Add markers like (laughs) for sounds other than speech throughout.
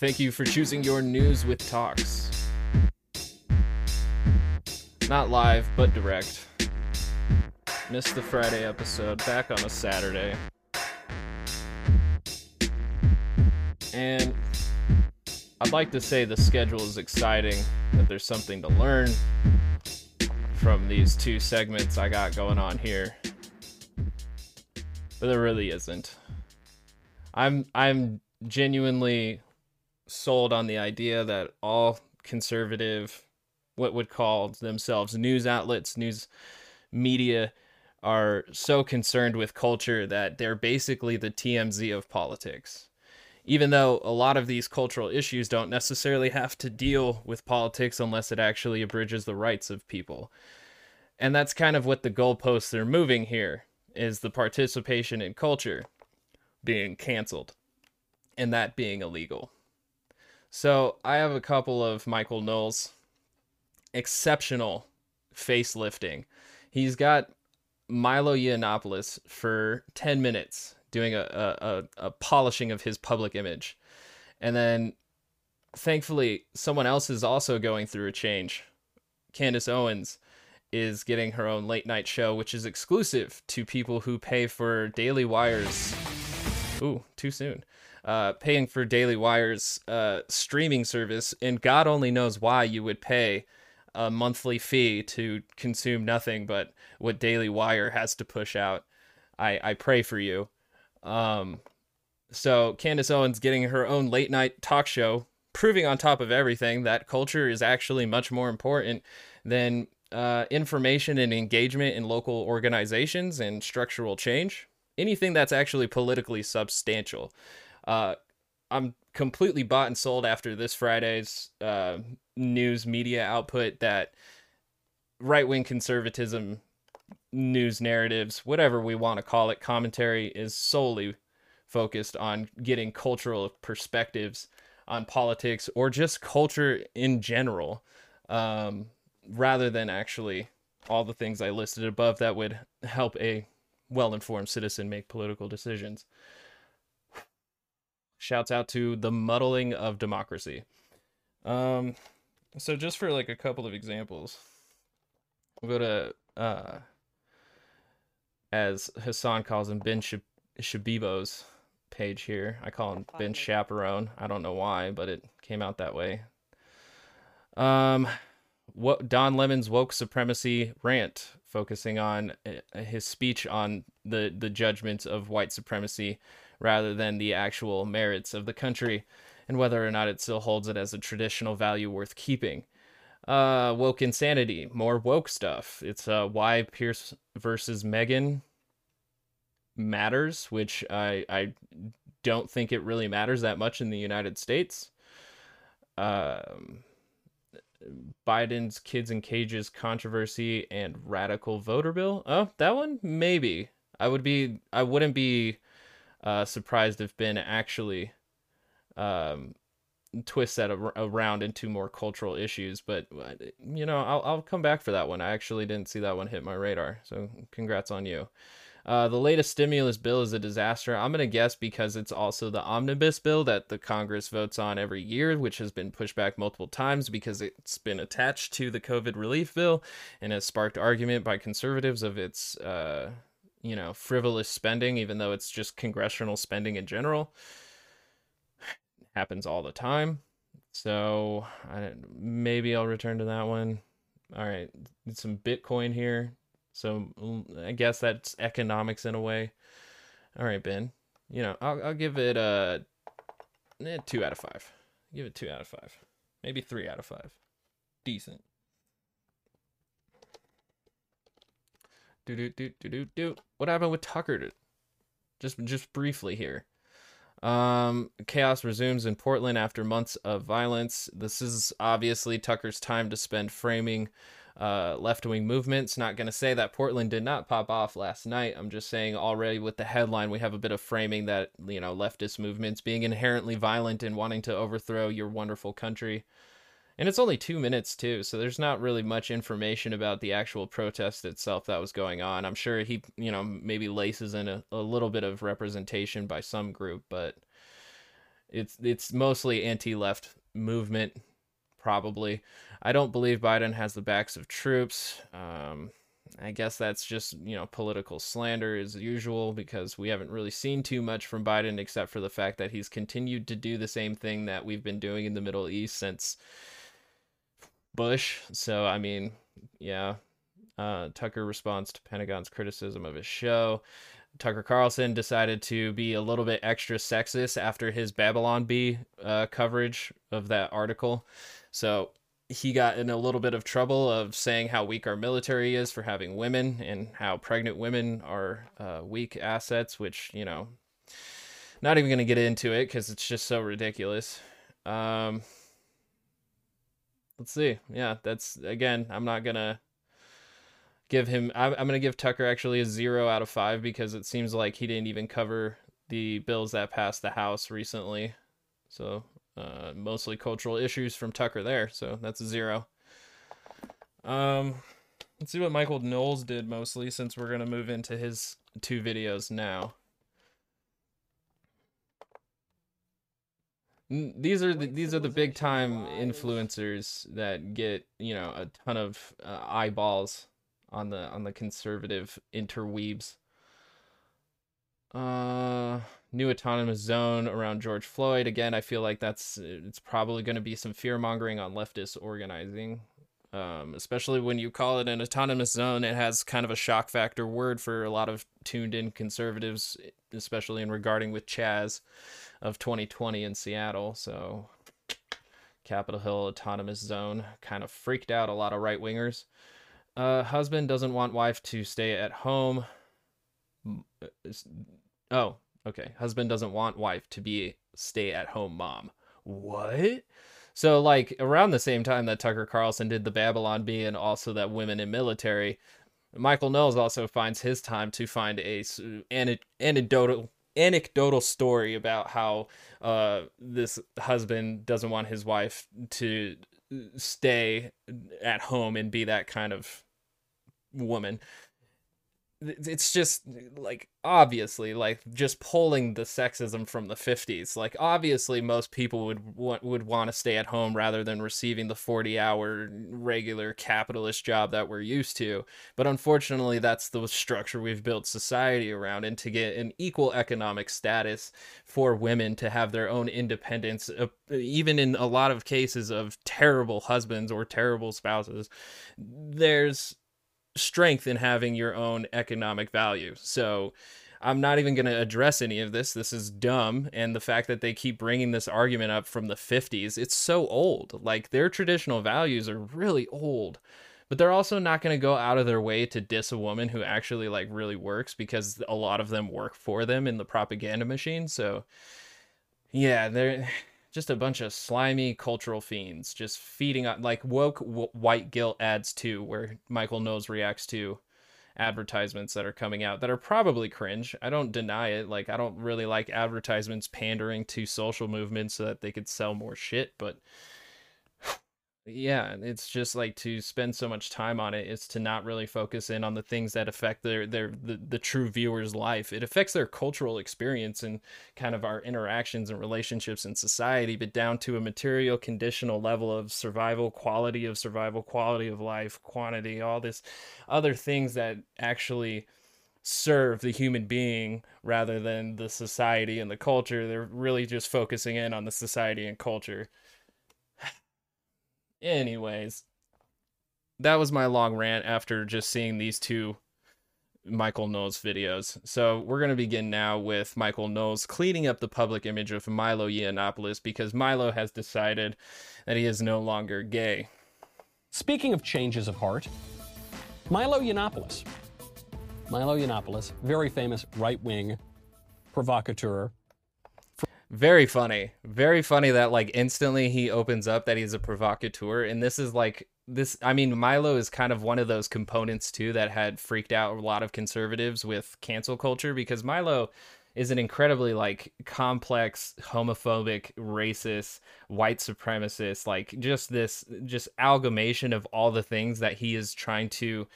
Thank you for choosing your news with Talks. Not live, but direct. Missed the Friday episode, back on a Saturday. And I'd like to say the schedule is exciting, that there's something to learn from these two segments I got going on here. But there really isn't. I'm I'm genuinely sold on the idea that all conservative what would call themselves news outlets, news media are so concerned with culture that they're basically the TMZ of politics. Even though a lot of these cultural issues don't necessarily have to deal with politics unless it actually abridges the rights of people. And that's kind of what the goalposts are moving here is the participation in culture being canceled and that being illegal. So I have a couple of Michael Knowles exceptional facelifting. He's got Milo Yiannopoulos for 10 minutes doing a, a, a, polishing of his public image. And then thankfully, someone else is also going through a change. Candace Owens is getting her own late night show, which is exclusive to people who pay for Daily Wire's. Ooh, too soon. Uh, paying for Daily Wire's uh, streaming service, and God only knows why you would pay a monthly fee to consume nothing but what Daily Wire has to push out. I, I pray for you. Um, so Candace Owens getting her own late night talk show, proving on top of everything that culture is actually much more important than uh, information and engagement in local organizations and structural change. Anything that's actually politically substantial. Uh, I'm completely bought and sold after this Friday's uh, news media output that right wing conservatism, news narratives, whatever we want to call it, commentary is solely focused on getting cultural perspectives on politics or just culture in general, um, rather than actually all the things I listed above that would help a well informed citizen make political decisions. Shouts out to the muddling of democracy. Um, so just for like a couple of examples, we'll go to uh, as Hassan calls him Ben Sh- Shabibo's page here. I call him Ben Chaperone. I don't know why, but it came out that way. Um, what Don Lemon's woke supremacy rant, focusing on uh, his speech on the the judgments of white supremacy rather than the actual merits of the country and whether or not it still holds it as a traditional value worth keeping. Uh, woke insanity, more woke stuff. It's uh, why Piers versus Meghan matters, which I I don't think it really matters that much in the United States. Um, Biden's kids in cages controversy and radical voter bill. Oh, that one maybe. I would be. I wouldn't be uh, surprised if Ben actually um, twists that ar- around into more cultural issues. But uh, you know, I'll I'll come back for that one. I actually didn't see that one hit my radar, so congrats on you. Uh, the latest stimulus bill is a disaster. I'm going to guess because it's also the omnibus bill that the Congress votes on every year, which has been pushed back multiple times because it's been attached to the COVID relief bill and has sparked argument by conservatives of its uh, you know, frivolous spending, even though it's just congressional spending in general. It (sighs) happens all the time. So I, maybe I'll return to that one. All right, some Bitcoin here. So I guess that's economics in a way. All right, Ben. You know, I'll I'll give it a eh, two out of five. Give it two out of five, maybe three out of five. Decent. Do do do do do do. What happened with Tucker? Just just briefly here. Um, chaos resumes in Portland after months of violence. This is obviously Tucker's time to spend framing uh, left wing movements. Not going to say that Portland did not pop off last night. I'm just saying already with the headline, we have a bit of framing that, you know, leftist movements being inherently violent and wanting to overthrow your wonderful country. And it's only two minutes too, so there's not really much information about the actual protest itself that was going on. I'm sure he, you know, maybe laces in a, a little bit of representation by some group, but it's it's mostly anti-left movement probably. I don't believe Biden has the backs of troops. Um, I guess that's just, you know, political slander as usual because we haven't really seen too much from Biden except for the fact that he's continued to do the same thing that we've been doing in the Middle East since Bush. So, I mean, yeah. Uh, Tucker responds to Pentagon's criticism of his show. Tucker Carlson decided to be a little bit extra sexist after his Babylon Bee uh, coverage of that article. So he got in a little bit of trouble of saying how weak our military is for having women and how pregnant women are uh, weak assets, which, you know, not even going to get into it because it's just so ridiculous. Um, let's see. Yeah, that's, again, I'm not to give him, I'm, I'm to give Tucker actually a zero out of five because it seems like he didn't even cover the bills that passed the House recently. So uh, mostly cultural issues from Tucker there, so that's a zero. Um, let's see what Michael Knowles did mostly, since we're gonna move into his two videos now. These are the, these are the big time influencers that get you know a ton of uh, eyeballs on the on the conservative interweebs. Uh new autonomous zone around George Floyd. Again, I feel like that's it's probably going to be some fear mongering on leftist organizing. Um, especially when you call it an autonomous zone, it has kind of a shock factor word for a lot of tuned in conservatives, especially in regarding with CHAZ of 2020 in Seattle. So, Capitol Hill autonomous zone kind of freaked out a lot of right wingers. Uh, husband doesn't want wife to stay at home. Uh, oh, Okay. Husband doesn't want wife to be stay at home mom. What? So like around the same time that Tucker Carlson did the Babylon Bee and also that women in military, Michael Knowles also finds his time to find a anecdotal anecdotal story about how uh, this husband doesn't want his wife to stay at home and be that kind of woman it's just like obviously like just pulling the sexism from the 50s like obviously most people would want would want to stay at home rather than receiving the 40 hour regular capitalist job that we're used to. But unfortunately that's the structure we've built society around and to get an equal economic status for women to have their own independence uh, even in a lot of cases of terrible husbands or terrible spouses there's strength in having your own economic value. So I'm not even going to address any of this. This is dumb. And the fact that they keep bringing this argument up from the 50s, it's so old. Like their traditional values are really old. But they're also not going to go out of their way to diss a woman who actually like really works because a lot of them work for them in the propaganda machine. So yeah, they're just a bunch of slimy cultural fiends just feeding on like woke w- white guilt ads too where michael knowles reacts to advertisements that are coming out that are probably cringe. I don't deny it. Like i don't really like advertisements pandering to social movements so that they could sell more shit but yeah it's just like to spend so much time on it is to not really focus in on the things that affect their their the, the true viewer's life. It affects their cultural experience and kind of our interactions and relationships in society but down to a material conditional level of survival quality of survival quality of life quantity all this other things that actually serve the human being rather than the society and the culture. They're really just focusing in on the society and culture Anyways, that was my long rant after just seeing these two Michael Knowles videos. So we're going to begin now with Michael Knowles cleaning up the public image of Milo Yiannopoulos because Milo has decided that he is no longer gay. Speaking of changes of heart, Milo Yiannopoulos. Milo Yiannopoulos, very famous right wing provocateur, very funny. Very funny that like instantly he opens up that he's a provocateur and this is like this I mean Milo is kind of one of those components too that had freaked out a lot of conservatives with cancel culture because Milo is an incredibly like complex homophobic racist white supremacist like just this just amalgamation of all the things that he is trying to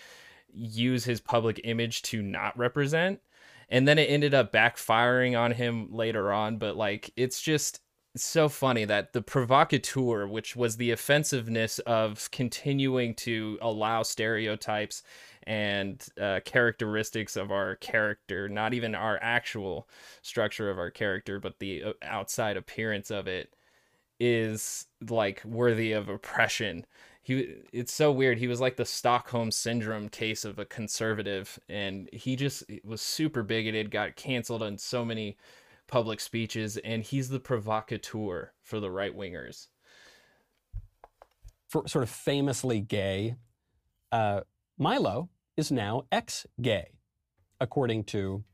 use his public image to not represent and then it ended up backfiring on him later on but like it's just so funny that the provocateur, which was the offensiveness of continuing to allow stereotypes and uh, characteristics of our character, not even our actual structure of our character, but the uh, outside appearance of it, is like worthy of oppression. He, it's so weird. He was like the Stockholm syndrome case of a conservative, and he just was super bigoted, got canceled on so many public speeches, and he's the provocateur for the right wingers. For sort of famously gay, uh, Milo is now ex gay, according to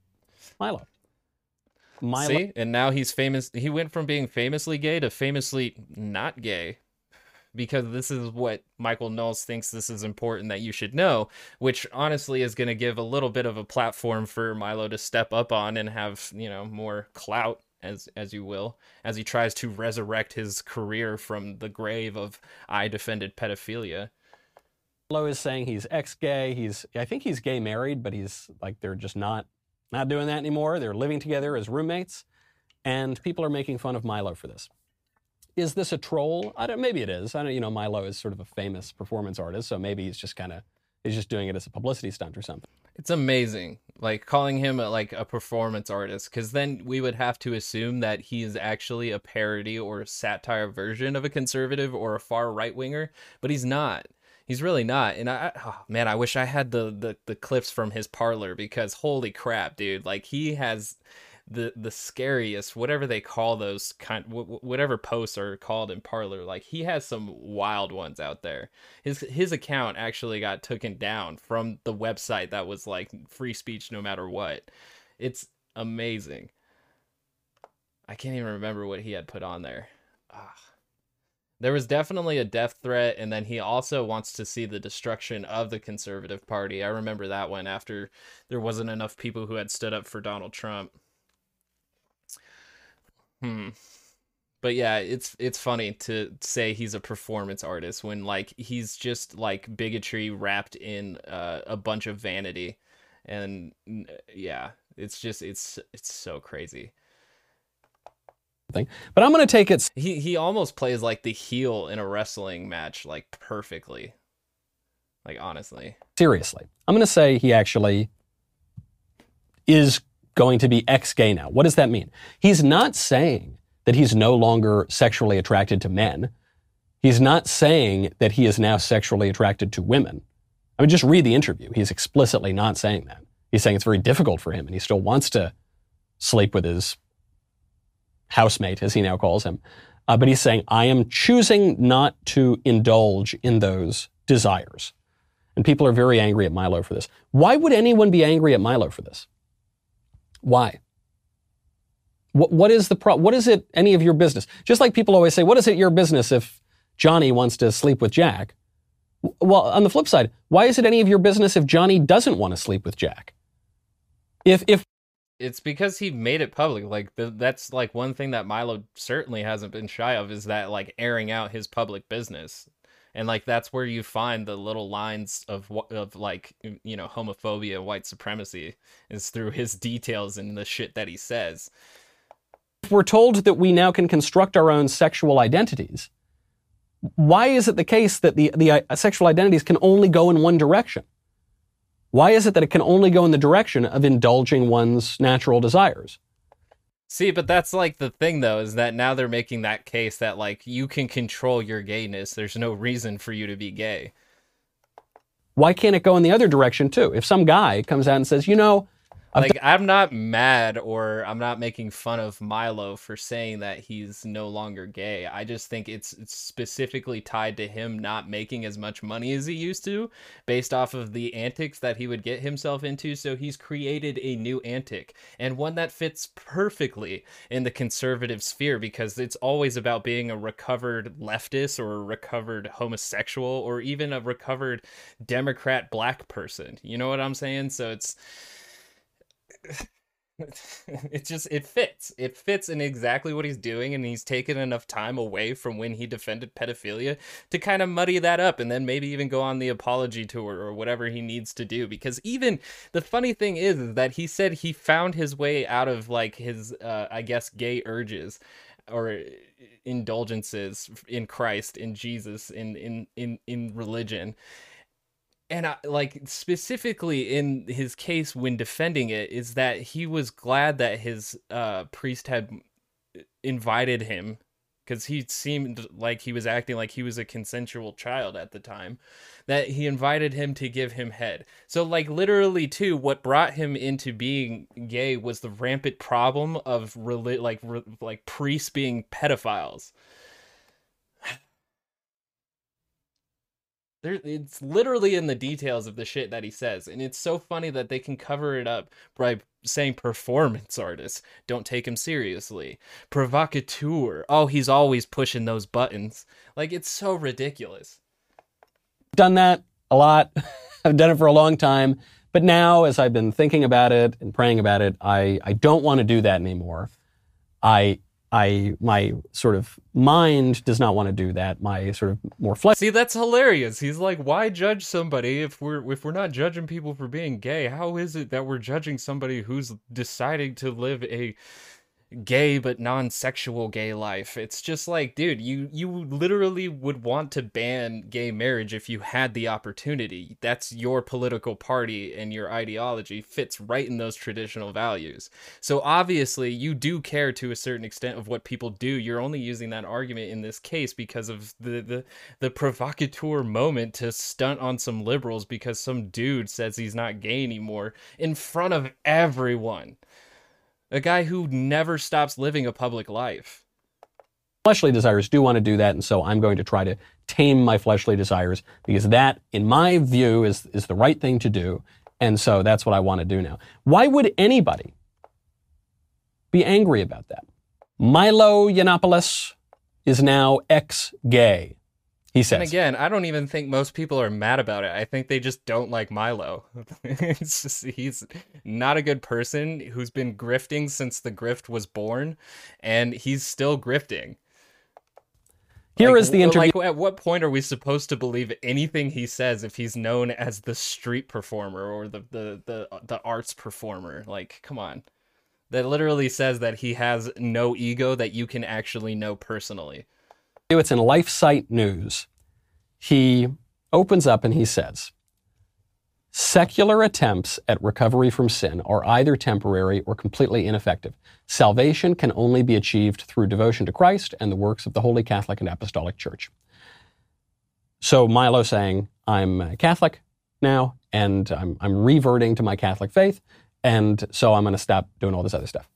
Milo. Milo. See, and now he's famous. He went from being famously gay to famously not gay because this is what Michael Knowles thinks this is important that you should know, which honestly is going to give a little bit of a platform for Milo to step up on and have, you know, more clout as as you will as he tries to resurrect his career from the grave of I defended pedophilia. Milo is saying he's ex-gay. He's I think he's gay married, but he's like they're just not not doing that anymore. They're living together as roommates, and people are making fun of Milo for this. Is this a troll? I don't. Maybe it is. I don't. You know, Milo is sort of a famous performance artist, so maybe he's just kind of he's just doing it as a publicity stunt or something. It's amazing, like calling him a, like a performance artist, because then we would have to assume that he is actually a parody or satire version of a conservative or a far right winger, but he's not. He's really not. And I, oh, man, I wish I had the, the the clips from his Parler because holy crap, dude! Like he has the the scariest whatever they call those kind whatever posts are called in Parler like he has some wild ones out there. His his account actually got taken down from the website that was like free speech no matter what. It's amazing. I can't even remember what he had put on there. Ah. there was definitely a death threat and then he also wants to see the destruction of the conservative party. I remember that one after there wasn't enough people who had stood up for donald trump Hmm. But yeah, it's it's funny to say he's a performance artist when like he's just like bigotry wrapped in uh, a bunch of vanity, and yeah, it's just it's it's so crazy. Thing. But I'm gonna take it. He he almost plays like the heel in a wrestling match like perfectly. Like honestly. Seriously, I'm gonna say he actually is going to be ex gay now. What does that mean? He's not saying that he's no longer sexually attracted to men. He's not saying that he is now sexually attracted to women. I mean, just read the interview. He's explicitly not saying that. He's saying it's very difficult for him and he still wants to sleep with his housemate, as he now calls him. Uh, but he's saying, I am choosing not to indulge in those desires. And people are very angry at Milo for this. Why would anyone be angry at Milo for this? Why? What, what is the pro- what is it any of your business? Just like people always say, what is it your business if Johnny wants to sleep with Jack? Well, on the flip side, why is it any of your business if Johnny doesn't want to sleep with Jack? If if it's because he made it public. Like the, that's like one thing that Milo certainly hasn't been shy of is that like airing out his public business and like that's where you find the little lines of of like you know homophobia white supremacy is through his details and the shit that he says. We're told that we now can construct our own sexual identities why is it the case that the the uh, sexual identities can only go in one direction? Why is it that it can only go in the direction of indulging one's natural desires See, but that's like the thing though, is that now they're making that case that like you can control your gayness. There's no reason for you to be gay. Why can't it go in the other direction too? If some guy comes out and says, you know, like I'm not mad or I'm not making fun of Milo for saying that he's no longer gay. I just think it's, it's specifically tied to him not making as much money as he used to based off of the antics that he would get himself into. So he's created a new antic and one that fits perfectly in the conservative sphere because it's always about being a recovered leftist or a recovered homosexual or even a recovered Democrat black person. You know what I'm saying? So it's (laughs) it just it fits it fits in exactly what he's doing and he's taken enough time away from when he defended pedophilia to kind of muddy that up and then maybe even go on the apology tour or whatever he needs to do because even the funny thing is, that he said he found his way out of like his uh, i guess gay urges or indulgences in Christ, in Jesus, in in in in religion. And I, like specifically in his case when defending it is that he was glad that his uh, priest had invited him because he seemed like he was acting like he was a consensual child at the time that he invited him to give him head. So like literally too what brought him into being gay was the rampant problem of reli- like re- like priests being pedophiles there it's literally in the details of the shit that he says and it's so funny that they can cover it up by saying performance artist don't take him seriously provocateur oh he's always pushing those buttons. Like it's so ridiculous. Done that a lot. (laughs) I've done it for a long time but now as i've been thinking about it and praying about it i, I don't want to do that anymore. I I my sort of mind does not want to do that. My sort of more flex. See, that's hilarious. He's like, why judge somebody if we're if we're not judging people for being gay? How is it that we're judging somebody who's deciding to live a gay but non-sexual gay life. It's just like, dude, you you literally would want to ban gay marriage if you had the opportunity. That's your political party and your ideology fits right in those traditional values. So obviously, you do care to a certain extent of what people do. You're only using that argument in this case because of the the the provocateur moment to stunt on some liberals because some dude says he's not gay anymore in front of everyone a guy who never stops living a public life. Fleshly desires do want to do that, and so I'm going to try to tame my fleshly desires because that, in my view, is, is the right thing to do. And so that's what I want to do now. Why would anybody be angry about that? Milo Yiannopoulos is now ex gay. He says. And again, I don't even think most people are mad about it. I think they just don't like Milo. (laughs) it's just he's not a good person who's been grifting since the grift was born, and he's still grifting. Here like, is the interview. Like, at what point are we supposed to believe anything he says if he's known as the street performer or the the the, the arts performer? Like, come on. That literally says that he has no ego that you can actually know personally. It's in LifeSite News. He opens up and he says, Secular attempts at recovery from sin are either temporary or completely ineffective. Salvation can only be achieved through devotion to Christ and the works of the Holy Catholic and Apostolic Church. So Milo saying, I'm Catholic now, and I'm, I'm reverting to my Catholic faith, and so I'm going to stop doing all this other stuff.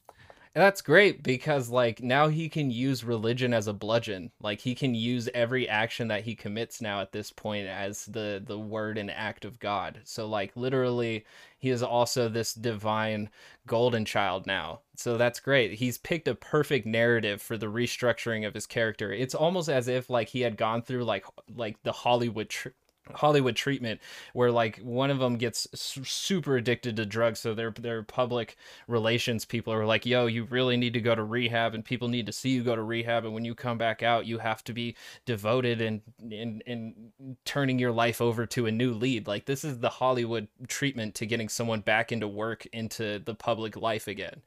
That's great because like now he can use religion as a bludgeon. Like he can use every action that he commits now at this point as the the word and act of God. So like literally he is also this divine golden child now. So that's great. He's picked a perfect narrative for the restructuring of his character. It's almost as if like he had gone through like like the Hollywood tr- Hollywood treatment where like one of them gets super addicted to drugs so their their public relations people are like yo you really need to go to rehab and people need to see you go to rehab and when you come back out you have to be devoted and and and turning your life over to a new lead. Like this is the Hollywood treatment to getting someone back into work into the public life again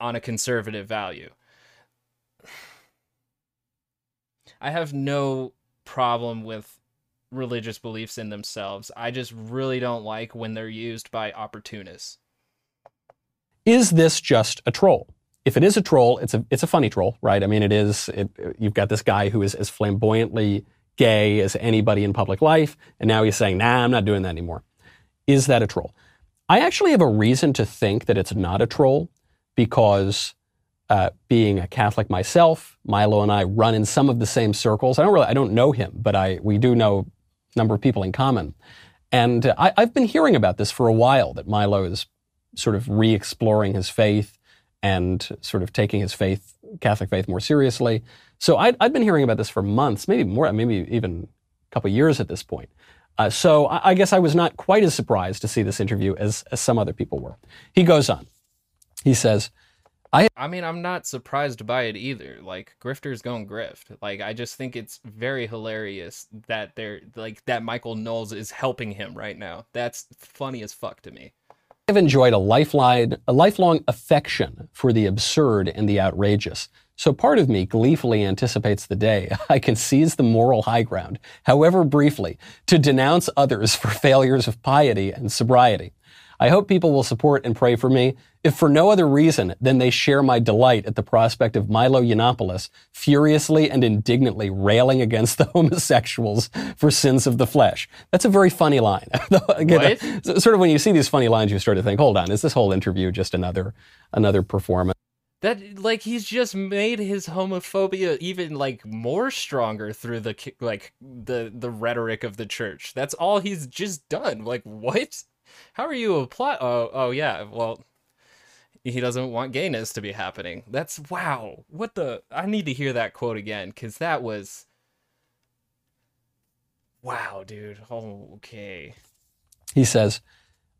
on a conservative value. (sighs) I have no problem with religious beliefs in themselves. I just really don't like when they're used by opportunists. Is this just a troll? If it is a troll, it's a it's a funny troll, right? I mean, it is. It, you've got this guy who is as flamboyantly gay as anybody in public life, and now he's saying, "Nah, I'm not doing that anymore." Is that a troll? I actually have a reason to think that it's not a troll because uh, being a Catholic myself, Milo and I run in some of the same circles. I don't really, I don't know him, but I we do know number of people in common. And uh, I, have been hearing about this for a while that Milo is sort of re exploring his faith and sort of taking his faith, Catholic faith, more seriously. So i have been hearing about this for months, maybe more, maybe even a couple years at this point. Uh, so I, I, guess I was not quite as surprised to see this interview as, as some other people were. He goes on. He says, I I mean, I'm not surprised by it either. Like grifters going grift. Like I just think it's very hilarious that they're like that Michael Knowles is helping him right now. That's funny as fuck to me. I've enjoyed a lifeline, a lifelong affection for the absurd and the outrageous. So part of me gleefully anticipates the day (laughs) I can seize the moral high ground, however briefly, to denounce others for failures of piety and sobriety. I hope people will support and pray for me, if for no other reason than they share my delight at the prospect of Milo Yiannopoulos furiously and indignantly railing against (laughs) the homosexuals for sins of the flesh. That's a very funny line. (laughs) Again, What? (laughs) sort of when you see these funny lines, you start to think, hold on, is this whole interview just another another performance? That like he's just made his homophobia even like more stronger through the like the the rhetoric of the church. That's all he's just done. Like what? How are you apply? Oh oh yeah. Well, he doesn't want gayness to be happening. That's wow. What the? I need to hear that quote again because that was. Wow, dude. Oh, okay. He says,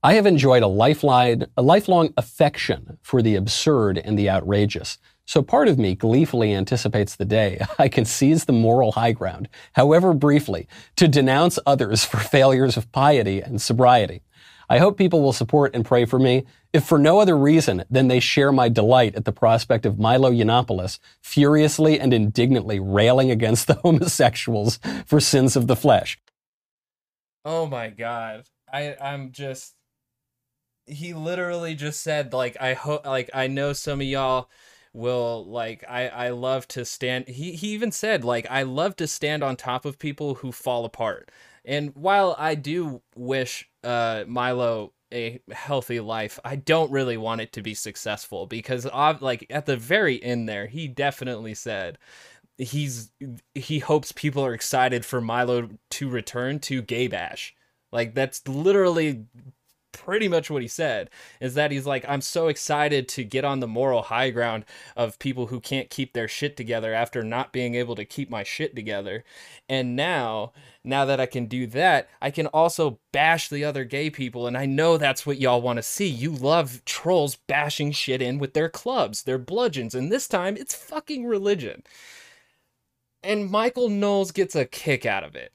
I have enjoyed a lifeline, a lifelong affection for the absurd and the outrageous. So part of me gleefully anticipates the day (laughs) I can seize the moral high ground, however briefly, to denounce others for failures of piety and sobriety. I hope people will support and pray for me, if for no other reason than they share my delight at the prospect of Milo Yiannopoulos furiously and indignantly railing against (laughs) the homosexuals for sins of the flesh. Oh my god. I I'm just he literally just said like I hope like I know some of y'all will like I I love to stand he he even said like I love to stand on top of people who fall apart. And while I do wish uh Milo a healthy life, I don't really want it to be successful because like at the very end there he definitely said he's he hopes people are excited for Milo to return to Gay Bash. Like that's literally pretty much what he said is that he's like I'm so excited to get on the moral high ground of people who can't keep their shit together after not being able to keep my shit together. And now, now that I can do that, I can also bash the other gay people and I know that's what y'all want to see. You love trolls bashing shit in with their clubs, their bludgeons, and this time it's fucking religion. And Michael Knowles gets a kick out of it.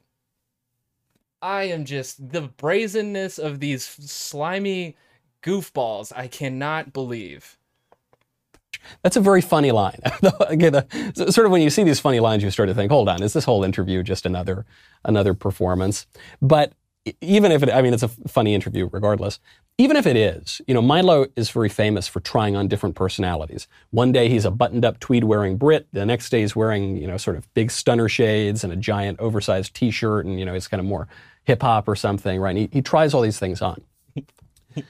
I am just the brazenness of these slimy goofballs. I cannot believe. That's a very funny line. (laughs) Again, uh, sort of when you see these funny lines, you start to think, hold on, is this whole interview just another another performance? But even if it, I mean, it's a funny interview regardless. Even if it is, you know, Milo is very famous for trying on different personalities. One day he's a buttoned-up tweed-wearing Brit. The next day he's wearing, you know, sort of big stunner shades and a giant oversized T-shirt, and you know, he's kind of more hip hop or something, right? And he, he tries all these things on. (laughs)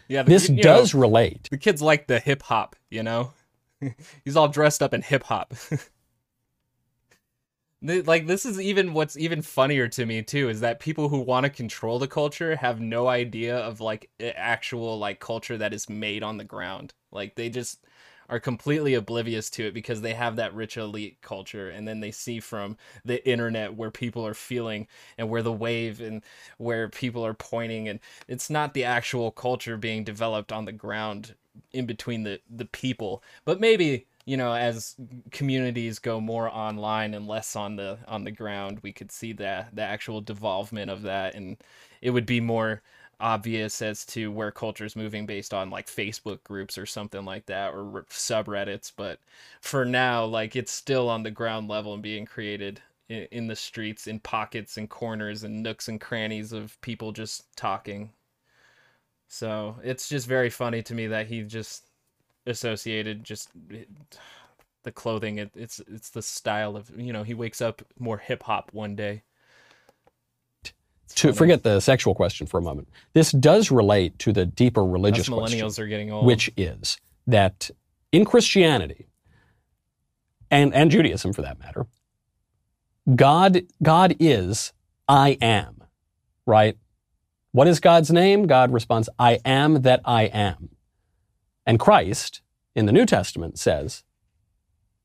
Yeah, the, This you know, does relate the kids like the hip hop, you know. (laughs) He's all dressed up in hip hop. (laughs) like this is even what's even funnier to me too is that people who want to control the culture have no idea of like actual like culture that is made on the ground. Like they just are completely oblivious to it because they have that rich elite culture and then they see from the internet where people are feeling and where the wave and where people are pointing and it's not the actual culture being developed on the ground in between the the people. But maybe you know as communities go more online and less on the on the ground we could see the the actual devolvement of that. And it would be more obvious as to where culture is moving based on like Facebook groups or something like that or subreddits. But for now like it's still on the ground level and being created in, in the streets in pockets and corners and nooks and crannies of people just talking so it's just very funny to me that he just associated just it- the clothing it, it's it's the style of you know he wakes up more hip hop one day It's to funny. forget the sexual question for a moment. This does relate to the deeper Us religious question. millennials are getting old which is that in Christianity and, and Judaism for that matter, God, God is I am, right? What is God's name? God responds, I am that I am. And Christ in the New Testament says,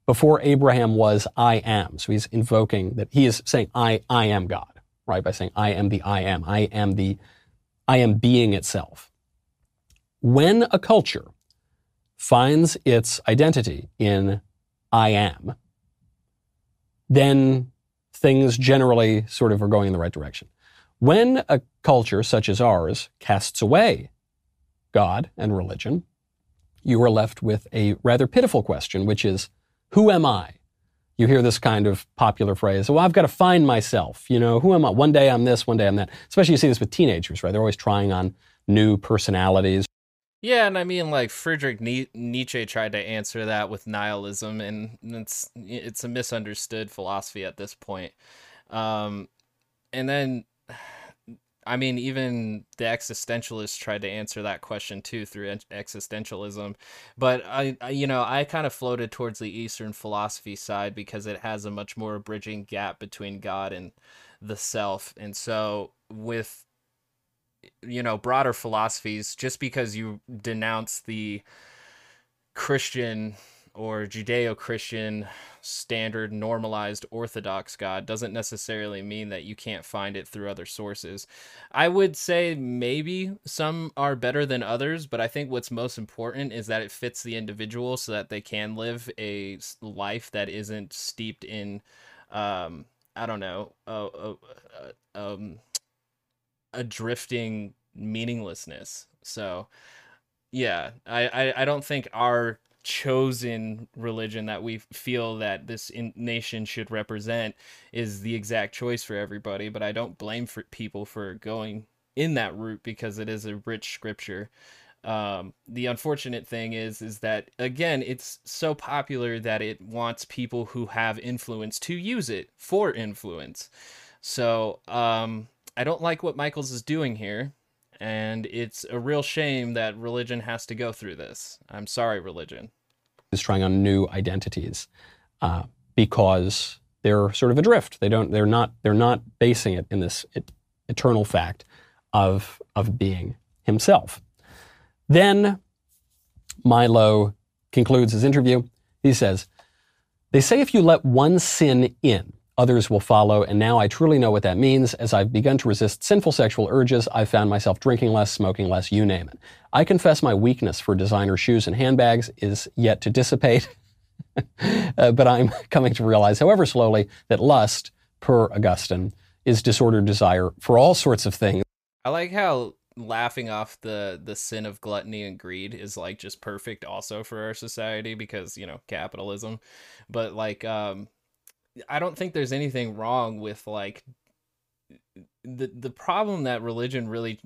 before Abraham was, I am. So he's invoking that he is saying, I, I am God, right? By saying, I am the I am. I am the, I am being itself. When a culture finds its identity in I am, then things generally sort of are going in the right direction. When a culture such as ours casts away God and religion, you are left with a rather pitiful question, which is, who am I? you hear this kind of popular phrase, well, I've got to find myself. You know, who am I? One day I'm this, one day I'm that. Especially you see this with teenagers, right? They're always trying on new personalities. Yeah, and I mean, like Friedrich Nietzsche tried to answer that with nihilism, and it's it's a misunderstood philosophy at this point. Um, and then I mean, even the existentialists tried to answer that question too through existentialism. But I, I you know, I kind of floated towards the Eastern philosophy side because it has a much more bridging gap between God and the self. And so, with you know broader philosophies, just because you denounce the Christian or Judeo Christian standard normalized orthodox God doesn't necessarily mean that you can't find it through other sources. I would say maybe some are better than others, but I think what's most important is that it fits the individual so that they can live a life that isn't steeped in um I don't know, a, a, a, um, a drifting meaninglessness. So, yeah, I, I, I don't think our chosen religion that we feel that this nation should represent is the exact choice for everybody but i don't blame for people for going in that route because it is a rich scripture. Um, the unfortunate thing is is that again it's so popular that it wants people who have influence to use it for influence. So um, i don't like what michaels is doing here and it's a real shame that religion has to go through this. I'm sorry, religion. Is trying on new identities uh, because they're sort of adrift. They don't. They're not. They're not basing it in this eternal fact of of being himself. Then Milo concludes his interview. He says, "They say if you let one sin in." Others will follow, and now I truly know what that means. As I've begun to resist sinful sexual urges, I've found myself drinking less, smoking less, you name it. I confess my weakness for designer shoes and handbags is yet to dissipate. (laughs) uh, but I'm coming to realize, however slowly, that lust, per Augustine, is disordered desire for all sorts of things. I like how laughing off the the sin of gluttony and greed is like just perfect also for our society because you know capitalism but like um I don't think there's anything wrong with like the the problem that religion really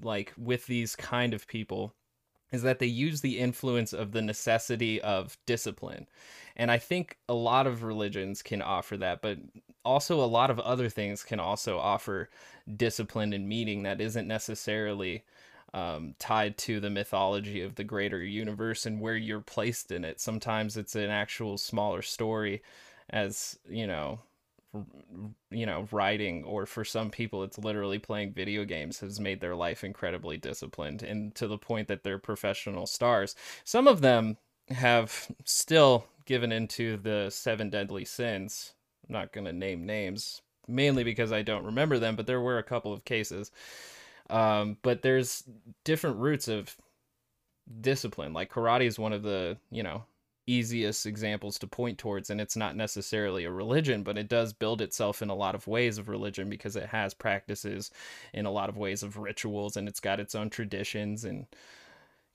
like with these kind of people is that they use the influence of the necessity of discipline. And I think a lot of religions can offer that, but also a lot of other things can also offer discipline and meaning that isn't necessarily um, tied to the mythology of the greater universe and where you're placed in it. Sometimes it's an actual smaller story as you know you know writing or for some people it's literally playing video games has made their life incredibly disciplined and to the point that they're professional stars. Some of them have still given into the seven deadly sins. I'm not going to name names mainly because i don't remember them but there were a couple of cases. Um, but there's different routes of discipline. Like karate is one of the you know easiest examples to point towards and it's not necessarily a religion but it does build itself in a lot of ways of religion because it has practices in a lot of ways of rituals and it's got its own traditions and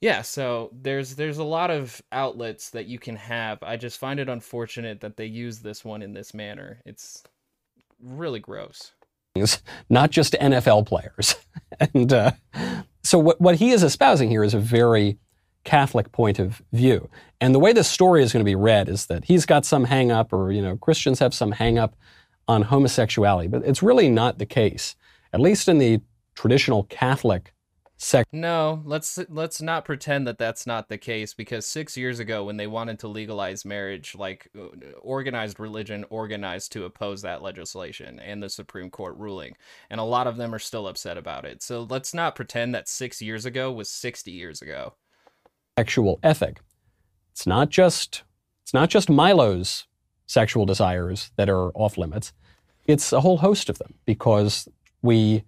yeah so there's there's a lot of outlets that you can have. I just find it unfortunate that they use this one in this manner. It's really gross. Not just nfl players. (laughs) And uh, so what, what he is espousing here is a very Catholic point of view. And the way this story is going to be read is that he's got some hang up, or, you know, Christians have some hang up on homosexuality, but it's really not the case, at least in the traditional Catholic sect. No, let's let's not pretend that that's not the case because 6 years ago when they wanted to legalize marriage, like uh, organized religion organized to oppose that legislation and the Supreme Court ruling, and a lot of them are still upset about it. So let's not pretend that 6 years ago was 60 years ago sexual ethic. It's not just it's not just Milo's sexual desires that are off limits. It's a whole host of them because we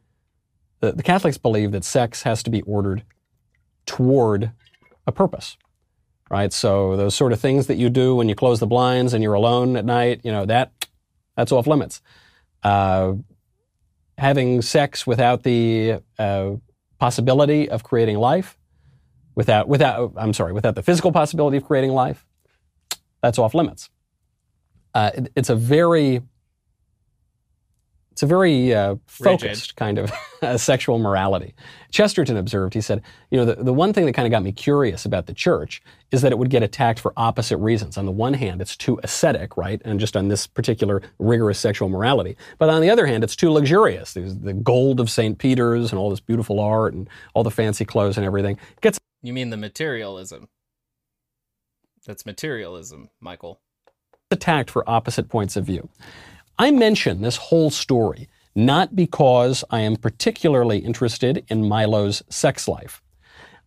the, the Catholics believe that sex has to be ordered toward a purpose. Right? So those sort of things that you do when you close the blinds and you're alone at night, you know, that that's off limits. Uh, having sex without the uh, possibility of creating life, without, without, I'm sorry, without the physical possibility of creating life, that's off limits. Uh, it- it's a very it's a very uh, Rigid. focused kind of (laughs) uh, sexual morality. Chesterton observed, he said, you know, the, the one thing that kind of got me curious about the church is that it would get attacked for opposite reasons. On the one hand, it's too ascetic, right? And just on this particular rigorous sexual morality. But on the other hand, it's too luxurious. There's the gold of St. Peter's and all this beautiful art and all the fancy clothes and everything. Gets You mean the materialism? That's materialism, Michael. attacked for opposite points of view. I mention this whole story not because I am particularly interested in Milo's sex life.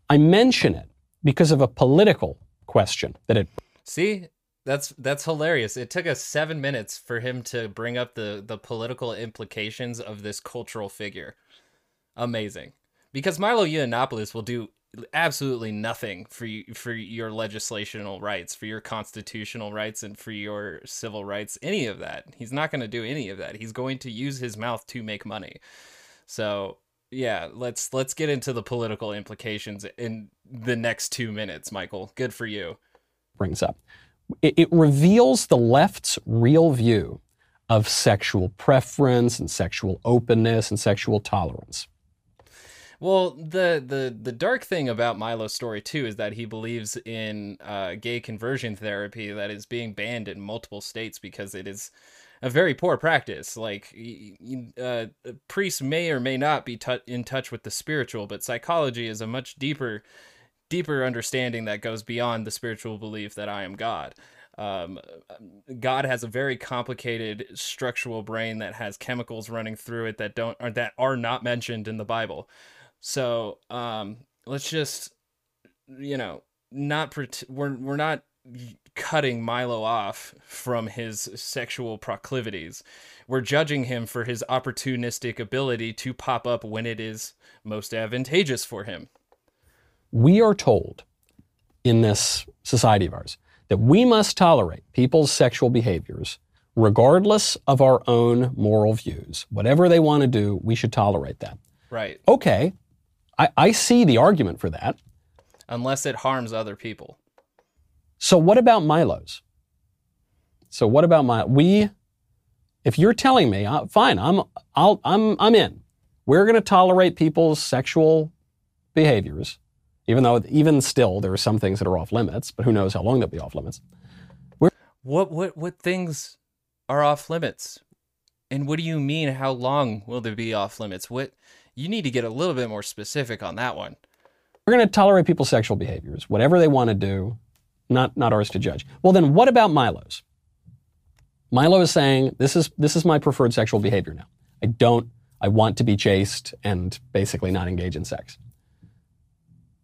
I mention it because of a political question that it See, that's that's hilarious. It took us seven minutes for him to bring up the the political implications of this cultural figure. Amazing, because Milo Yiannopoulos will do absolutely nothing for you for your legislational rights, for your constitutional rights, and for your civil rights. Any of that, he's not going to do any of that. He's going to use his mouth to make money. So yeah, let's let's get into the political implications in the next two minutes, Michael. Good for you. brings up. It, it reveals the left's real view of sexual preference and sexual openness and sexual tolerance. Well, the the the dark thing about Milo's story too is that he believes in uh, gay conversion therapy that is being banned in multiple states because it is a very poor practice. Like, y- uh, priests may or may not be tou in touch with the spiritual, but psychology is a much deeper, deeper understanding that goes beyond the spiritual belief that I am God. Um, God has a very complicated structural brain that has chemicals running through it that don't that are not mentioned in the Bible. So um, let's just, you know, not pret- we're we're not cutting Milo off from his sexual proclivities. We're judging him for his opportunistic ability to pop up when it is most advantageous for him. We are told in this society of ours that we must tolerate people's sexual behaviors regardless of our own moral views. Whatever they want to do, we should tolerate that. Right. Okay, I, I see the argument for that. Unless it harms other people. So what about Milo's? So what about my we? If you're telling me, uh, fine, I'm I'll I'm I'm in. We're going to tolerate people's sexual behaviors, even though even still there are some things that are off limits. But who knows how long they'll be off limits? What what what things are off limits? And what do you mean how long will they be off limits? What you need to get a little bit more specific on that one. We're going to tolerate people's sexual behaviors, whatever they want to do, not not ours to judge. Well, then what about Milo's? Milo is saying this is this is my preferred sexual behavior now. I don't I want to be chaste and basically not engage in sex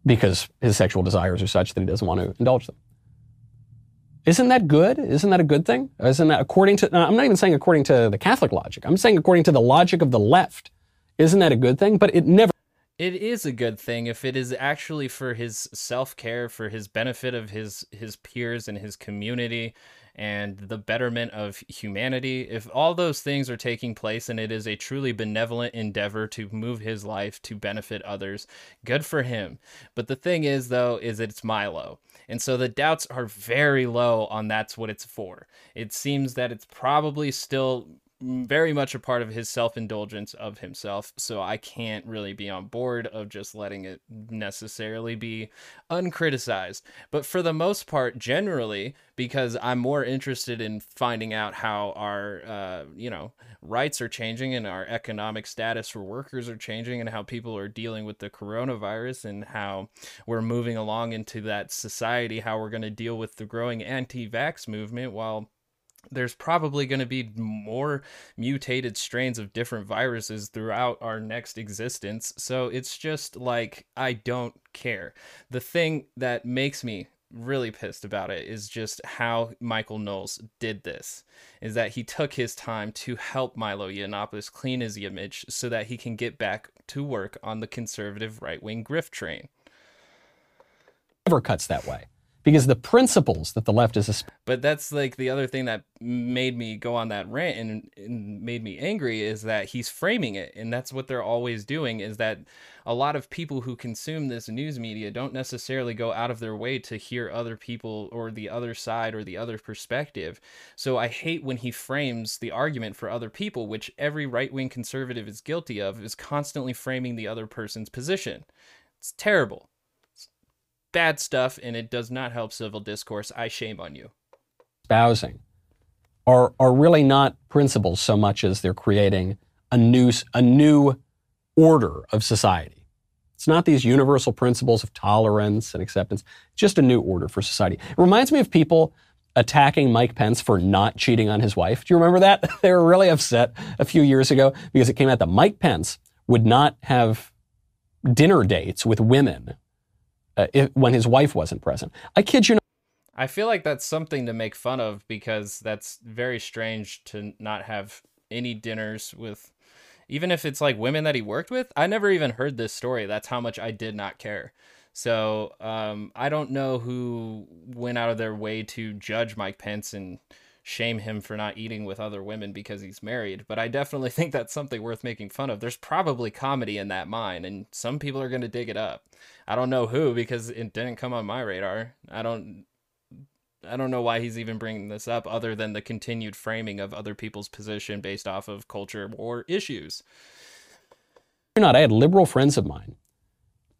because his sexual desires are such that he doesn't want to indulge them. Isn't that good? Isn't that a good thing? Isn't that according to I'm not even saying according to the Catholic logic. I'm saying according to the logic of the left. Isn't that a good thing? But it never It is a good thing if it is actually for his self-care, for his benefit of his his peers and his community and the betterment of humanity. If all those things are taking place and it is a truly benevolent endeavor to move his life to benefit others, good for him. But the thing is though is it's Milo. And so the doubts are very low on that's what it's for. It seems that it's probably still very much a part of his self-indulgence of himself so i can't really be on board of just letting it necessarily be uncriticized. But for the most part generally because i'm more interested in finding out how our uh, you know rights are changing and our economic status for workers are changing and how people are dealing with the coronavirus and how we're moving along into that society how we're going to deal with the growing anti-vax movement while there's probably going to be more mutated strains of different viruses throughout our next existence. So it's just like, I don't care. The thing that makes me really pissed about it is just how Michael Knowles did this. Is that he took his time to help Milo Yiannopoulos clean his image so that he can get back to work on the conservative right wing grift train. never cuts that way. Because the principles that the left is esp- But that's like the other thing that made me go on that rant and, and made me angry is that he's framing it. And that's what they're always doing is that a lot of people who consume this news media don't necessarily go out of their way to hear other people or the other side or the other perspective. So I hate when he frames the argument for other people, which every right wing conservative is guilty of, is constantly framing the other person's position. It's terrible bad stuff and it does not help civil discourse. I shame on you. Spousing are are really not principles so much as they're creating a new a new order of society. It's not these universal principles of tolerance and acceptance, just a new order for society. It reminds me of people attacking Mike Pence for not cheating on his wife. Do you remember that? (laughs) they were really upset a few years ago because it came out that Mike Pence would not have dinner dates with women uh, if, when his wife wasn't present. I kid you not. I feel like that's something to make fun of because that's very strange to not have any dinners with even if it's like women that he worked with. I never even heard this story. That's how much I did not care. So, um, I don't know who went out of their way to judge Mike Pence and shame him for not eating with other women because he's married, but I definitely (laughs) think that's something worth making fun of. There's probably comedy in that mine, and some people are going to dig it up. I don't know who because it didn't come on my radar. I don't. I don't know why he's even bringing this up, other than the continued framing of other people's position based off of culture or issues. You're not. I had liberal friends of mine.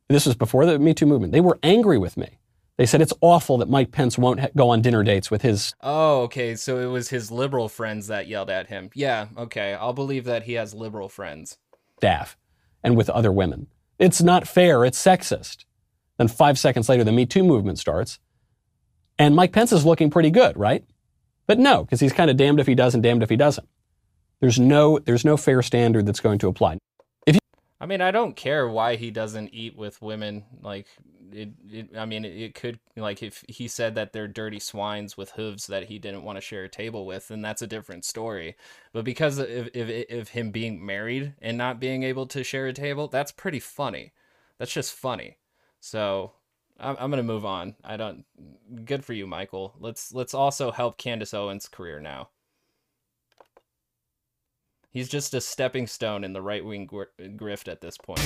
This was before the Me Too movement. They were angry with me they said it's awful that Mike Pence won't ha- go on dinner dates with his. Oh, okay. So it was his liberal friends that yelled at him. Yeah, okay. I'll believe that he has liberal friends. Staff and with other women. It's not fair. It's sexist. Then five seconds later, the Me Too movement starts. And Mike Pence is looking pretty good, right? But no, because he's kind of damned if he does and damned if he doesn't. There's no, there's no fair standard that's going to apply. If you, I mean, I don't care why he doesn't eat with women. Like, it, it I mean, it, it, could like if he said that they're dirty swines with hooves that he didn't want to share a table with, then that's a different story. But because of if him being married and not being able to share a table, that's pretty funny. That's just funny. So I'm, I'm gonna move on. I don't. Good for you, Michael. Let's let's also help Candace Owens' career now. He's just a stepping stone in the right wing gr- grift at this point.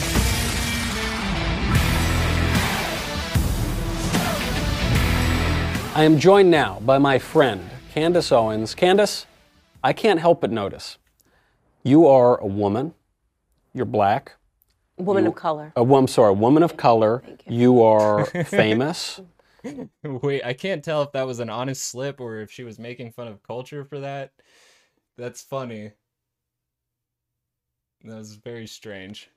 I am joined now by my friend, Candace Owens. Candace, I can't help but notice you are a woman, you're black. Woman you, of color. A woman, sorry, a woman of color. You. you are (laughs) famous. Wait, I can't tell if that was an honest slip or if she was making fun of culture for that. That's funny. That was very strange.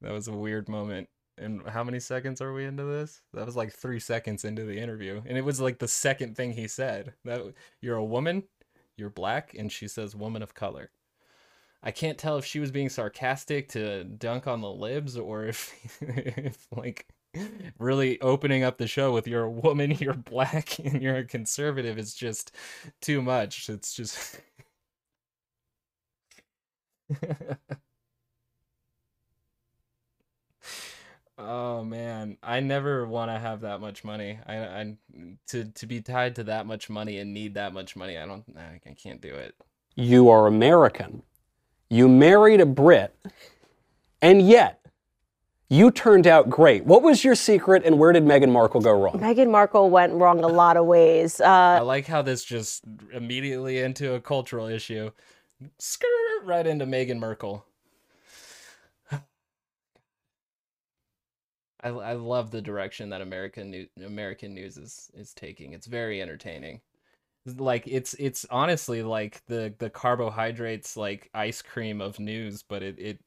That was a weird moment and how many seconds are we into this? That was like three seconds into the interview, and it was like the second thing he said. That you're a woman, you're black, and she says woman of color. I can't tell if she was being sarcastic to dunk on the libs or if, (laughs) if like really opening up the show with you're a woman, (laughs) you're black, and you're a conservative is just too much. It's just. (laughs) Oh man, I never want to have that much money. I, I to to be tied to that much money and need that much money. I don't. I can't do it. You are American. You married a Brit, and yet you turned out great. What was your secret, and where did Meghan Markle go wrong? Meghan Markle went wrong a lot of ways. Uh, I like how this just immediately into a cultural issue. Skirt right into Meghan Markle. I, I love the direction that American new, American news is is taking. It's very entertaining. Like it's it's honestly like the the carbohydrates like ice cream of news, but it it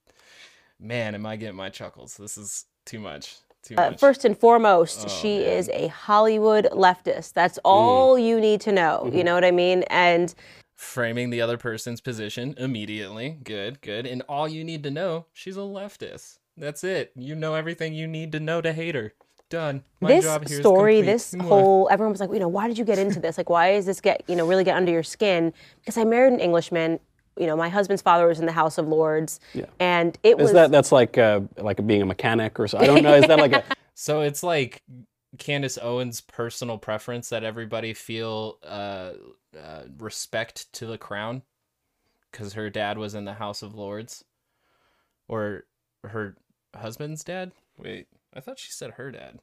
man, am I getting my chuckles? This is too much. Too uh, much. Uh, first and foremost, oh, she man. is a Hollywood leftist. That's all mm. you need to know. Mm-hmm. You know what I mean? And framing the other person's position immediately. Good, good. And all you need to know, she's a leftist. That's it. You know everything you need to know to hate her. Done. My this story, this whole everyone was like, you know, why did you get into this? Like, why is this get you know really get under your skin? Because I married an Englishman. You know, my husband's father was in the House of Lords, yeah. and it is was that that's like uh, like being a mechanic or so. I don't know. Is that like a (laughs) so it's like Candace Owens' personal preference that everybody feel uh, uh, respect to the crown because her dad was in the House of Lords, or her husband's dad. Wait, I thought she said her dad.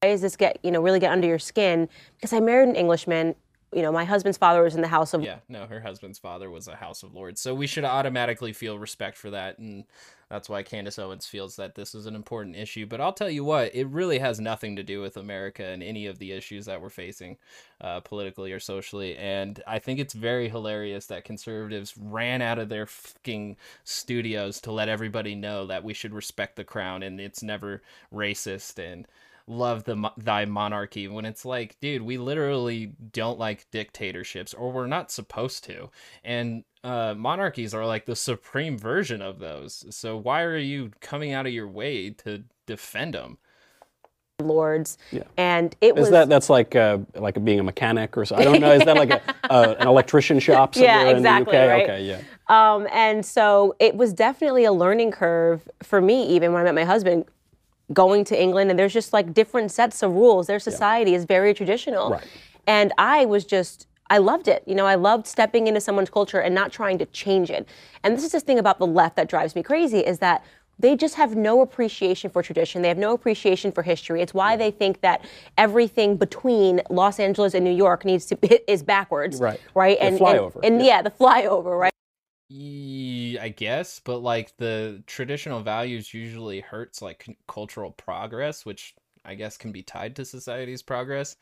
Why does this get you know really get under your skin? Because I married an Englishman you know, my husband's father was in the House of. Yeah, no, her husband's father was a House of Lords. So we should automatically feel respect for that. And that's why Candace Owens feels that this is an important issue. But I'll tell you what, it really has nothing to do with America and any of the issues that we're facing uh, politically or socially. And I think it's very hilarious that conservatives ran out of their fucking studios to let everybody know that we should respect the crown and it's never racist and love the thy monarchy when it's like dude we literally don't like dictatorships or we're not supposed to. And uh, monarchies are like the supreme version of those. So why are you coming out of your way to defend them lords. Yeah. and it is was that that's like uh, like being a mechanic or so i don't know is that like a, (laughs) uh, an electrician shop somewhere yeah, exactly, in the uk right? okay yeah. Um, and so it was definitely a learning curve for me even when i met my husband going to England and there's just like different sets of rules. Their society yeah. is very traditional. Right. And I was just I loved it. You know, I loved stepping into someone's culture and not trying to change it. And this is this thing about the left that drives me crazy is that they just have no appreciation for tradition. They have no appreciation for history. It's why they think that everything between Los Angeles and New York needs to (laughs) is backwards. Right. Right. The and flyover. And, and yeah. yeah, the flyover. Right. I guess, but like the traditional values usually hurts like cultural progress, which I guess can be tied to society's progress.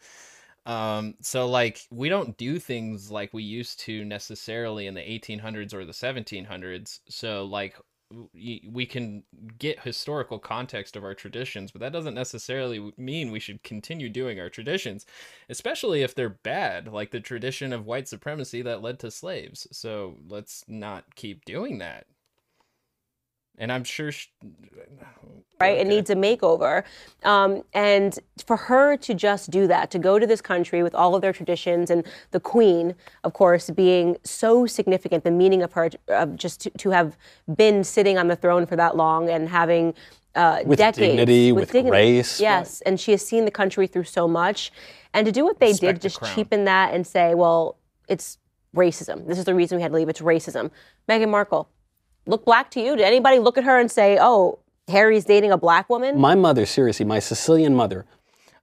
Um, so like we don't do things like we used to necessarily in the 1800s or the 1700s. So like we can get historical context of our traditions, but that doesn't necessarily mean we should continue doing our traditions, especially if they're bad, like the tradition of white supremacy that led to slaves. So let's not keep doing that and I'm sure. She, right, okay. it needs a makeover, um, and for her to just do that, to go to this country with all of their traditions, and the Queen, of course, being so significant, the meaning of her, of just to, to have been sitting on the throne for that long and having. Uh, with decades, dignity, with, with dignity. grace. Yes, right. and she has seen the country through so much. And to do what they Respect did, just cheapen that and say, well, it's racism. This is the reason we had to leave. It's racism. Meghan Markle, look black to you? Did anybody look at her and say, "Oh, Harry's dating a black woman"? My mother, seriously, my Sicilian mother.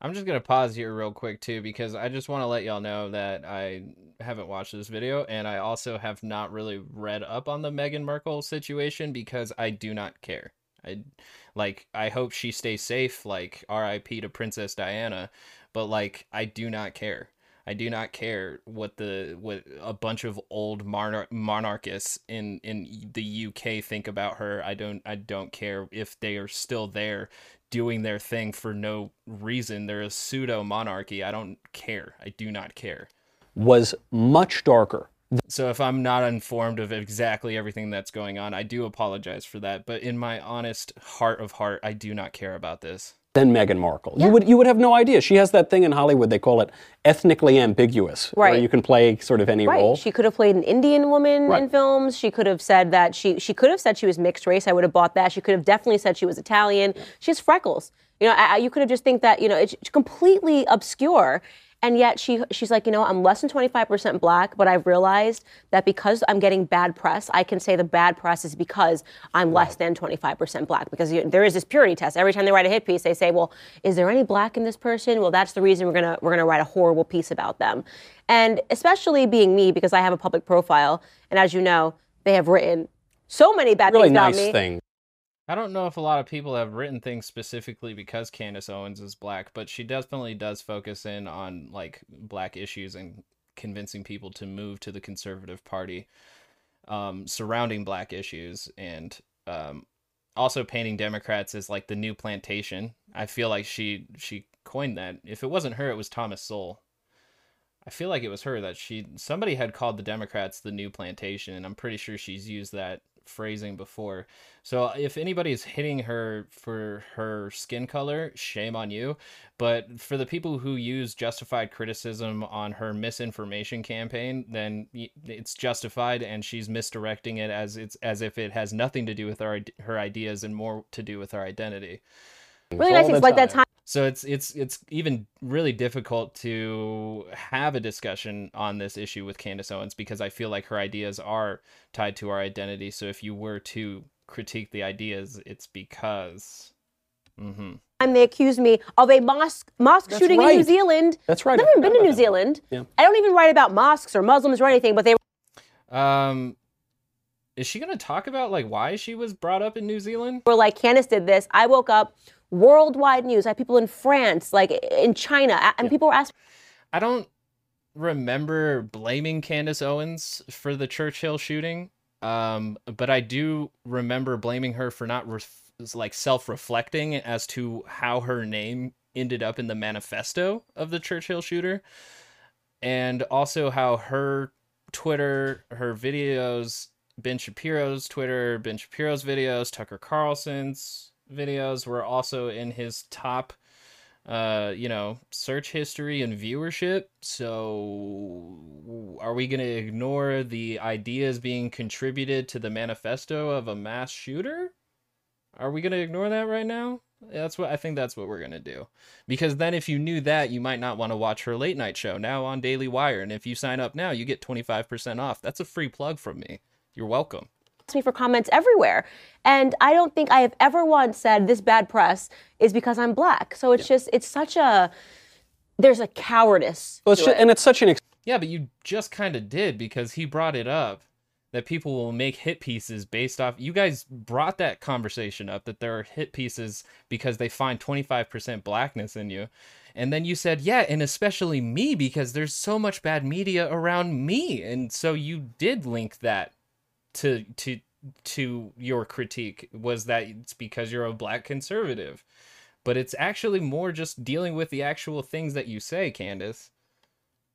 I'm just gonna pause here real quick too because I just want to let y'all know that I haven't watched this video and I also have not really read up on the Meghan Markle situation because I do not care. I like I hope she stays safe. Like R.I.P. to Princess Diana, but like I do not care. I do not care what the what a bunch of old monarch monarchists in in the UK think about her. I don't I don't care if they are still there doing their thing for no reason. They're a pseudo monarchy. I don't care. I do not care. Was much darker. So if I'm not informed of exactly everything that's going on, I do apologize for that. But in my honest heart of heart, I do not care about this than Meghan Markle. Yeah. You would you would have no idea. She has that thing in Hollywood they call it ethnically ambiguous, right? Where you can play sort of any right. role. She could have played an Indian woman right. in films. She could have said that she she could have said she was mixed race. I would have bought that. She could have definitely said she was Italian. She has freckles. You know, I, you could have just think that you know it's completely obscure. And yet she she's like, you know, I'm less than 25% black, but I've realized that because I'm getting bad press, I can say the bad press is because I'm right. less than 25% black. Because you, there is this purity test. Every time they write a hit piece, they say, well, is there any black in this person? Well, that's the reason we're gonna we're gonna write a horrible piece about them. And especially being me, because I have a public profile, and as you know, they have written so many bad really things nice about me. Thing. I don't know if a lot of people have written things specifically because Candace Owens is black, but she definitely does focus in on like black issues and convincing people to move to the conservative party um, surrounding black issues and um, also painting Democrats as like the new plantation. I feel like she she coined that. If it wasn't her, it was Thomas Sowell. I feel like it was her that she somebody had called the Democrats the new plantation, and I'm pretty sure she's used that phrasing before. So if anybody's hitting her for her skin color, shame on you. But for the people who use justified criticism on her misinformation campaign, then it's justified and she's misdirecting it as it's as if it has nothing to do with her her ideas and more to do with her identity. Really nice things like that time So it's it's it's even really difficult to have a discussion on this issue with Candace Owens because I feel like her ideas are tied to our identity. So if you were to critique the ideas, it's because. Mm-hmm. time they accuse me of a mosque mosque That's shooting in. New Zealand. That's right. I've I never been to New (laughs) that. Zealand. Yeah. I don't even write about mosques or Muslims or anything, but they Um, is she gonna talk about like why she was brought up in New Zealand? were like, Candace did this. I woke up, worldwide news. I had people in France, like in China, and people were asking I don't remember blaming Candace Owens for the Churchill shooting. Um, but I do remember blaming her for not ref- like self-reflecting as to how her name ended up in the manifesto of the Churchill shooter, and also how her Twitter, her videos, Ben Shapiro's Twitter, Ben Shapiro's videos, Tucker Carlson's videos were also in his top uh you know search history and viewership. So are we going to ignore the ideas being contributed to the manifesto of a mass shooter? Are we going to ignore that right now? That's what i think that's what we're going to do. Because then if you knew that you might not want to watch her late night show now on daily wire. And if you sign up now you get 25% off. That's a free plug from me. You're welcome me for comments everywhere. And I don't think I have ever once said this bad press is because I'm black. So it's just, it's such a, there's a cowardice. Well, it's to ju- it. and it's such an ex- Yeah, but you just kind of did because he brought it up that people will make hit pieces based off. You guys brought that conversation up that there are hit pieces because they find 25% blackness in you. And then you said, yeah, and especially me because there's so much bad media around me. And so you did link that to to to your critique was that it's because you're a black conservative. But it's actually more just dealing with the actual things that you say, Candace.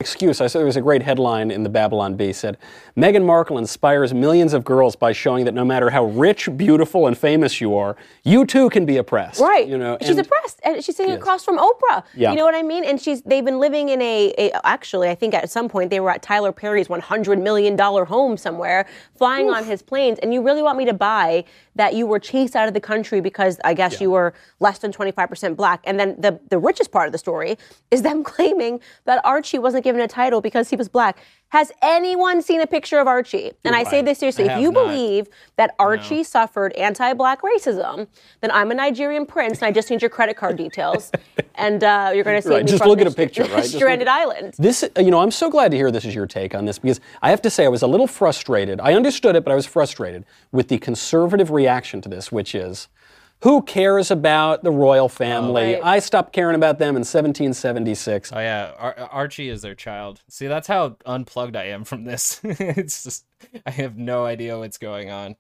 Excuse. I said there was a great headline in the Babylon Bee said, Meghan Markle inspires millions of girls by showing that no matter how rich, beautiful, and famous you are, you too can be oppressed. Right. You know, she's oppressed, and she's sitting Yes. across from Oprah. Yeah. You know what I mean? And she's they've been living in a, a actually I think at some point they were at Tyler Perry's 100 million dollar home somewhere, flying on his planes. And you really want me to buy that you were chased out of the country because I guess you were less than 25% black? And then the the richest part of the story is them (laughs) claiming that Archie wasn't given a title because he was black. Has anyone seen a picture of Archie? And I say this seriously. If you not. believe that Archie suffered anti-black racism, then I'm a Nigerian prince, and I just need your credit card details, (laughs) and uh, you're going to see Right, just look at a picture, right? Stranded island. This, uh, you know, I'm so glad to hear this is your take on this because I have to say I was a little frustrated. I understood it, but I was frustrated with the conservative reaction to this, which is, who cares about the royal family? Right. I stopped caring about them in 1776. Oh yeah, Ar- Archie is their child. See, that's how unplugged I am from this. (laughs) it's just I have no idea what's going on.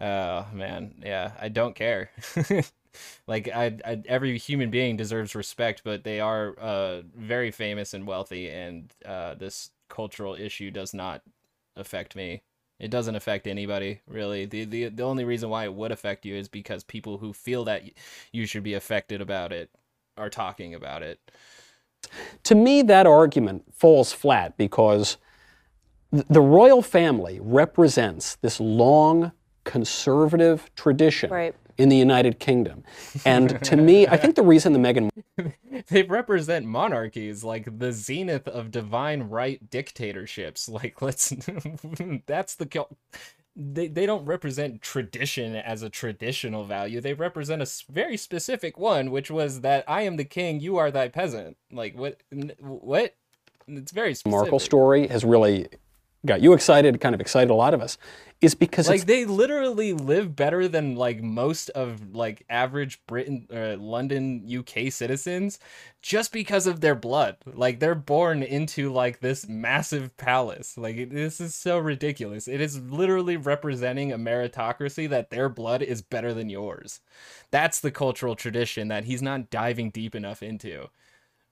Oh man, yeah, I don't care. (laughs) like I, I, every human being deserves respect, but they are uh, very famous and wealthy, and uh, this cultural issue does not affect me. It doesn't affect anybody really. The, the the only reason why it would affect you is because people who feel that you should be affected about it are talking about it. To me, that argument falls flat because the royal family represents this long conservative tradition Right. In the United Kingdom. And to me, I think the reason the Meghan (laughs) they represent monarchies like the zenith of divine right dictatorships (laughs) like let's (laughs) that's the they, they don't represent tradition as a traditional value they represent a very specific one which was that i am the king you are thy peasant like what what it's very specific. Markle story has really got you excited, kind of excited a lot of us, is because like they literally live better than like most of like average britain uh, london uk citizens just because of their blood. Like they're born into like this massive palace. Like it- this is so ridiculous. It is literally representing a meritocracy that their blood is better than yours. That's the cultural tradition that he's not diving deep enough into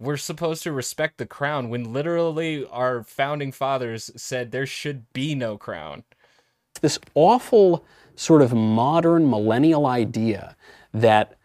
we're supposed to respect the crown when literally our founding fathers said there should be no crown this awful sort of modern millennial idea that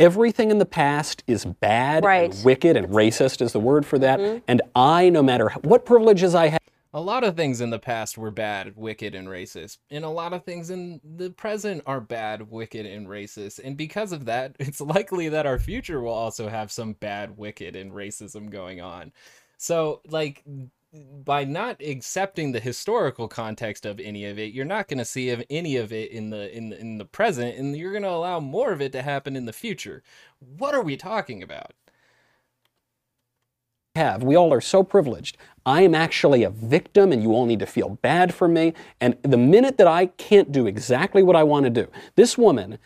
everything in the past is bad Right. and wicked and racist is the word for that. Mm-hmm. And I, no matter what privileges I have, A lot of things in the past were bad, wicked, and racist. And a lot of things in the present are bad, wicked, and racist. And because of that, (laughs) it's likely that our future will also have some bad, wicked, and racism going on. So, like, by not accepting the historical context of any of it, you're not going to see of any of it in the in the, in the present, and you're going to allow more of it to happen in the future. What are we talking about? Have. We all are so privileged. I am actually a victim and you all need to feel bad for me. And the minute that I can't do exactly what I want to do, this woman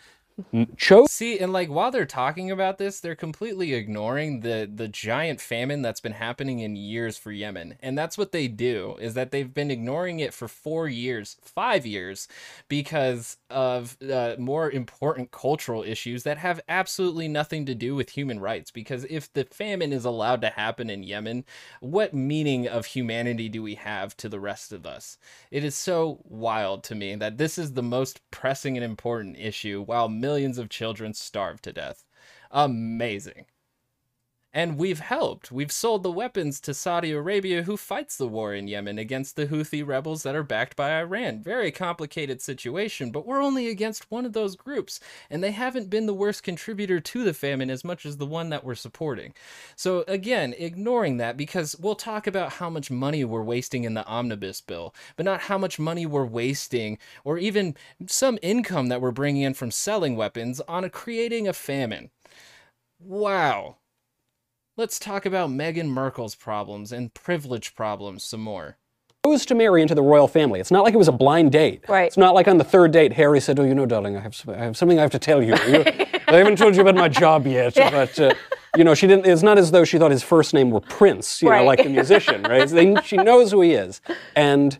see and like while they're talking about this they're completely ignoring the the giant famine that's been happening in years for yemen. And that's what they do is that they've been ignoring it for four years five years because of uh, more important cultural issues that have absolutely nothing to do with human rights. Because if the famine is allowed to happen in yemen what meaning of humanity do we have to the rest of us? It is so wild to me that this is the most pressing and important issue while millions of children starve to death. Amazing. And we've helped. We've sold the weapons to Saudi Arabia, who fights the war in Yemen against the Houthi rebels that are backed by Iran. Very complicated situation, but we're only against one of those groups, and they haven't been the worst contributor to the famine as much as the one that we're supporting. So, again, ignoring that because we'll talk about how much money we're wasting in the omnibus bill, but not how much money we're wasting or even some income that we're bringing in from selling weapons on a, creating a famine. Wow let's talk about Meghan Markle's problems and privilege problems some more. Chose to marry into the royal family. It's not like it was a blind date. Right. It's not like on the third date, Harry said, "Oh, you know, darling, I have, I have something I have to tell you. you (laughs) I haven't told you about my job yet, but." Uh, you know, she didn't. It's not as though she thought his first name were Prince, you right. know, like the musician, right? They, she knows who he is, and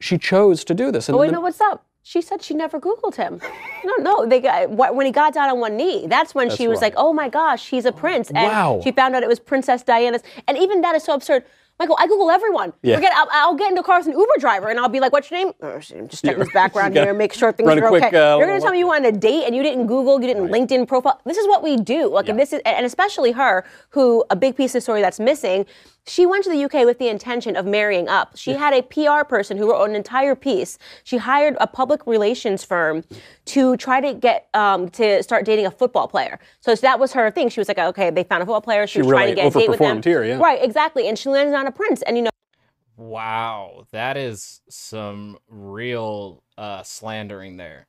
she chose to do this. And oh, wait, the, no, what's up? She said she never Googled him. No, no. They got when he got down on one knee. That's when that's she was right. like, "Oh my gosh, he's a prince." And wow. she found out it was Princess Diana's. And even that is so absurd. Michael, I Google everyone. Yeah. Forget, I'll, I'll, get into car with an Uber driver and I'll be like, what's your name? Oh, just check his (laughs) background here, make sure things are quick, okay. Uh, You're going to tell me you wanted a date and you didn't Google, you didn't right. LinkedIn profile. This is what we do. Like, yeah. this is, and especially her, who a big piece of the story that's missing she went to the UK with the intention of marrying up. She yeah. had a PR person who wrote an entire piece. She hired a public relations firm to try to get um, to start dating a football player. So that was her thing. She was like, okay, they found a football player. She, she was really trying to get a date with them. Here, yeah. Right, exactly. And she landed on a prince. And you know. Wow, that is some real uh, slandering there.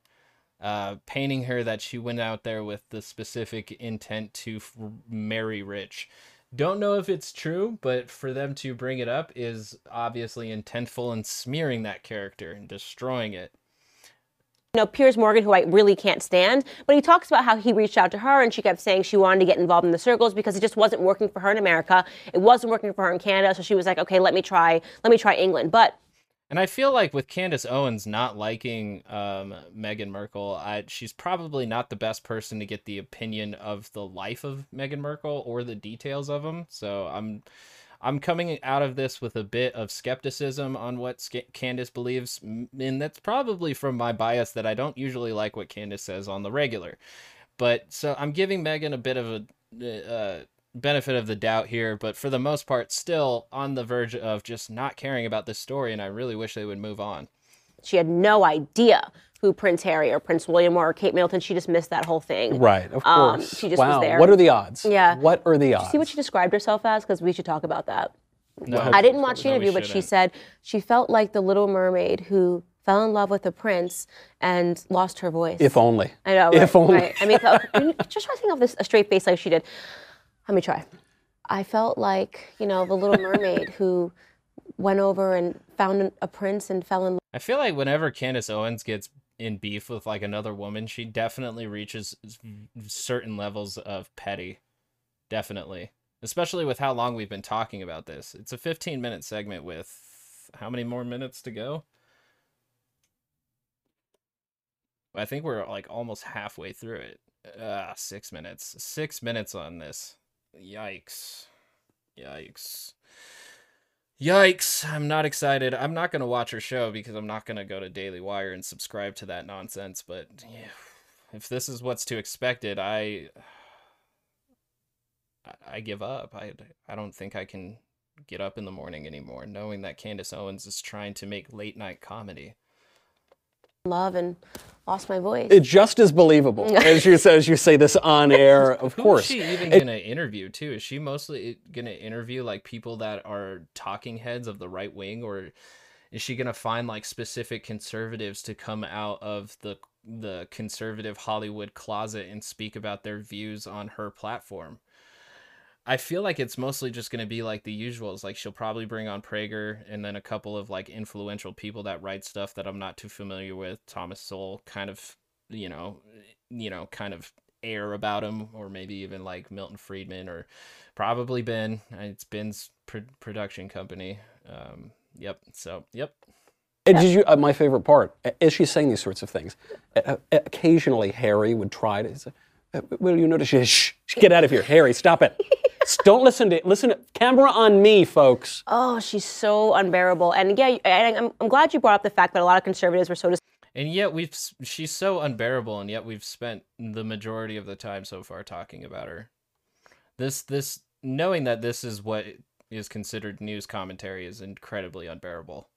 Uh, painting her that she went out there with the specific intent to f- marry rich. Don't know if it's true, but for them to bring it up is obviously intentful in smearing that character and destroying it. You know, Piers Morgan, who I really can't stand, but he talks about how he reached out to her and she kept saying she wanted to get involved in the circles because it just wasn't working for her in America. It wasn't working for her in Canada, so she was like, okay, let me try, let me try England. But and I feel like with Candace Owens not liking um, Meghan Markle, I, she's probably not the best person to get the opinion of the life of Meghan Markle or the details of them. So I'm I'm coming out of this with a bit of skepticism on what Candace believes, and that's probably from my bias that I don't usually like what Candace says on the regular. But so I'm giving Meghan a bit of a uh, benefit of the doubt here, but for the most part, still on the verge of just not caring about this story, and I really wish they would move on. She had no idea who Prince Harry or Prince William were or Kate Middleton. She just missed that whole thing. Right, of um, course. Um, she just wow. was there. What are the odds? Yeah. What are the odds? see what she described herself as? Because we should talk about that. No, I didn't watch the interview, but she said she felt like the Little Mermaid who fell in love with a prince and lost her voice. If only. I know. If only. Right. I mean, (laughs) just try to think of this a straight face like she did. Let me try. I felt like, you know, the little mermaid who went over and found a prince and fell in love. I feel like whenever Candace Owens gets in beef with like another woman, she definitely reaches certain levels of petty. Definitely. Especially with how long we've been talking about this. It's a 15 minute segment with how many more minutes to go? I think we're like almost halfway through it. Ah, six minutes. Six minutes on this. Yikes. Yikes. Yikes. I'm not excited. I'm not going to watch her show because I'm not going to go to Daily Wire and subscribe to that nonsense. But yeah, if this is what's to expected, I. I give up. I, I don't think I can get up in the morning anymore, knowing that Candace Owens is trying to make late night comedy. Love and lost my voice. It's just as believable (laughs) as you say, as you say this on (laughs) air. Of Who course, is she even gonna interview too? Is she mostly gonna interview like people that are talking heads of the right wing, or is she gonna find like specific conservatives to come out of the the conservative Hollywood closet and speak about their views on her platform? I feel like it's mostly just going to be like the usuals. Like she'll probably bring on Prager and then a couple of like influential people that write stuff that I'm not too familiar with. Thomas Sowell kind of, you know, you know, kind of air about him, or maybe even like Milton Friedman, or probably Ben. It's Ben's pr- production company. Um, yep. So yep. And did you? Uh, my favorite part, as she's saying these sorts of things, uh, occasionally Harry would try to say, uh, "Will you notice? Shh, get out of here, Harry! Stop it! (laughs) Don't listen to it. listen. To, camera on me, folks." Oh, she's so unbearable. And yeah, I, I'm, I'm glad you brought up the fact that a lot of conservatives were so dis- And yet we've she's so unbearable, and yet we've spent the majority of the time so far talking about her. This this knowing that this is what is considered news commentary is incredibly unbearable.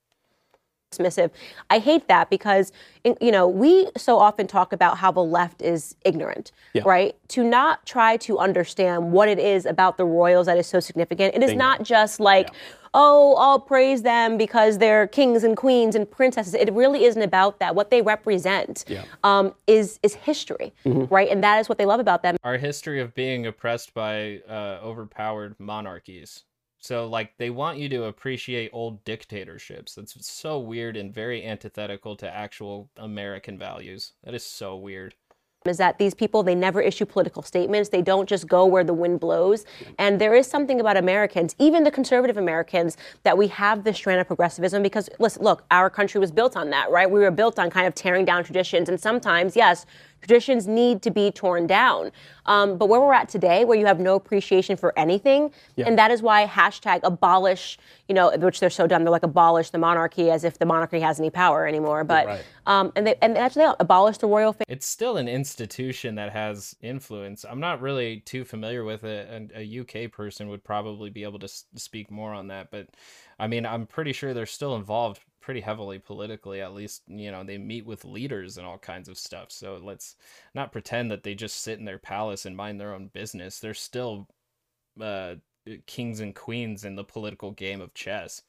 Dismissive. I hate that because you know we so often talk about how the left is ignorant, Yeah. right? To not try to understand what it is about the royals that is so significant. It is Bingo. not just like, oh, I'll praise them because they're kings and queens and princesses. It really isn't about that. What they represent Yeah. um, is is history, right? And that is what they love about them. Our history of being oppressed by uh, overpowered monarchies. So like they want you to appreciate old dictatorships. That's so weird and very antithetical to actual American values. That is so weird. is that these people they never issue political statements they don't just go where the wind blows and there is something about americans even the conservative americans that we have this strand of progressivism because listen look our country was built on that right we were built on kind of tearing down traditions and sometimes yes traditions need to be torn down um, but where we're at today where you have no appreciation for anything and that is why hashtag abolish you know which they're so dumb they're like abolish the monarchy as if the monarchy has any power anymore but Right. um, and they and actually they abolish the royal family It's still an institution that has influence. I'm not really too familiar with it, and a UK person would probably be able to s- speak more on that. But I mean, I'm pretty sure they're still involved pretty heavily politically. At least, you know, they meet with leaders and all kinds of stuff. So let's not pretend that they just sit in their palace and mind their own business. They're still uh, kings and queens in the political game of chess.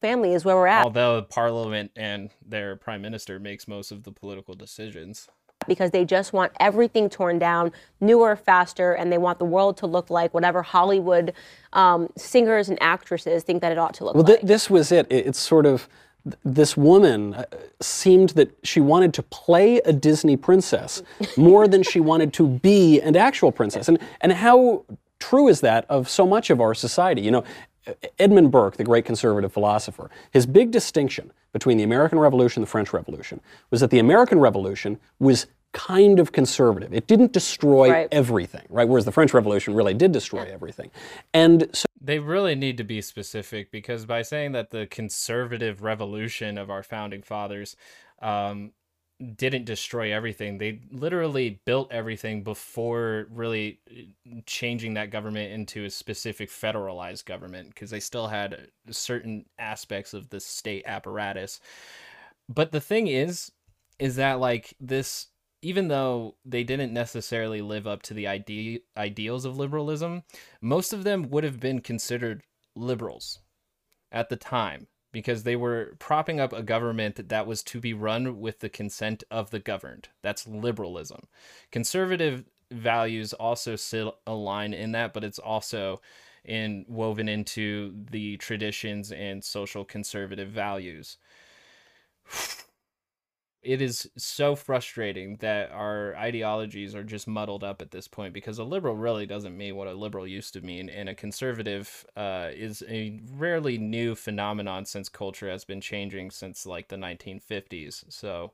family is where we're at Although Parliament and their prime minister makes most of the political decisions. Because they just want everything torn down, newer, faster, and they want the world to look like whatever Hollywood um, singers and actresses think that it ought to look Well, like. th- this was it. It- It's sort of this woman uh, seemed that she wanted to play a Disney princess (laughs) more than she wanted to be an actual princess. And and how true is that of so much of our society? You know, Edmund Burke, the great conservative philosopher, his big distinction between the American Revolution and the French Revolution was that the American Revolution was kind of conservative. It didn't destroy Right. everything, right? Whereas the French Revolution really did destroy everything. And so They really need to be specific because by saying that the conservative revolution of our founding fathers um, didn't destroy everything, they literally built everything before really uh, changing that government into a specific federalized government because they still had certain aspects of the state apparatus. But the thing is, is that like this even though they didn't necessarily live up to the ide- ideals of liberalism, most of them would have been considered liberals at the time because they were propping up a government that was to be run with the consent of the governed. That's liberalism. Conservative values also sit align in that, but it's also in woven into the traditions and social conservative values it is so frustrating that our ideologies are just muddled up at this point because a liberal really doesn't mean what a liberal used to mean and a conservative uh, is a rarely new phenomenon since culture has been changing since like the 1950s so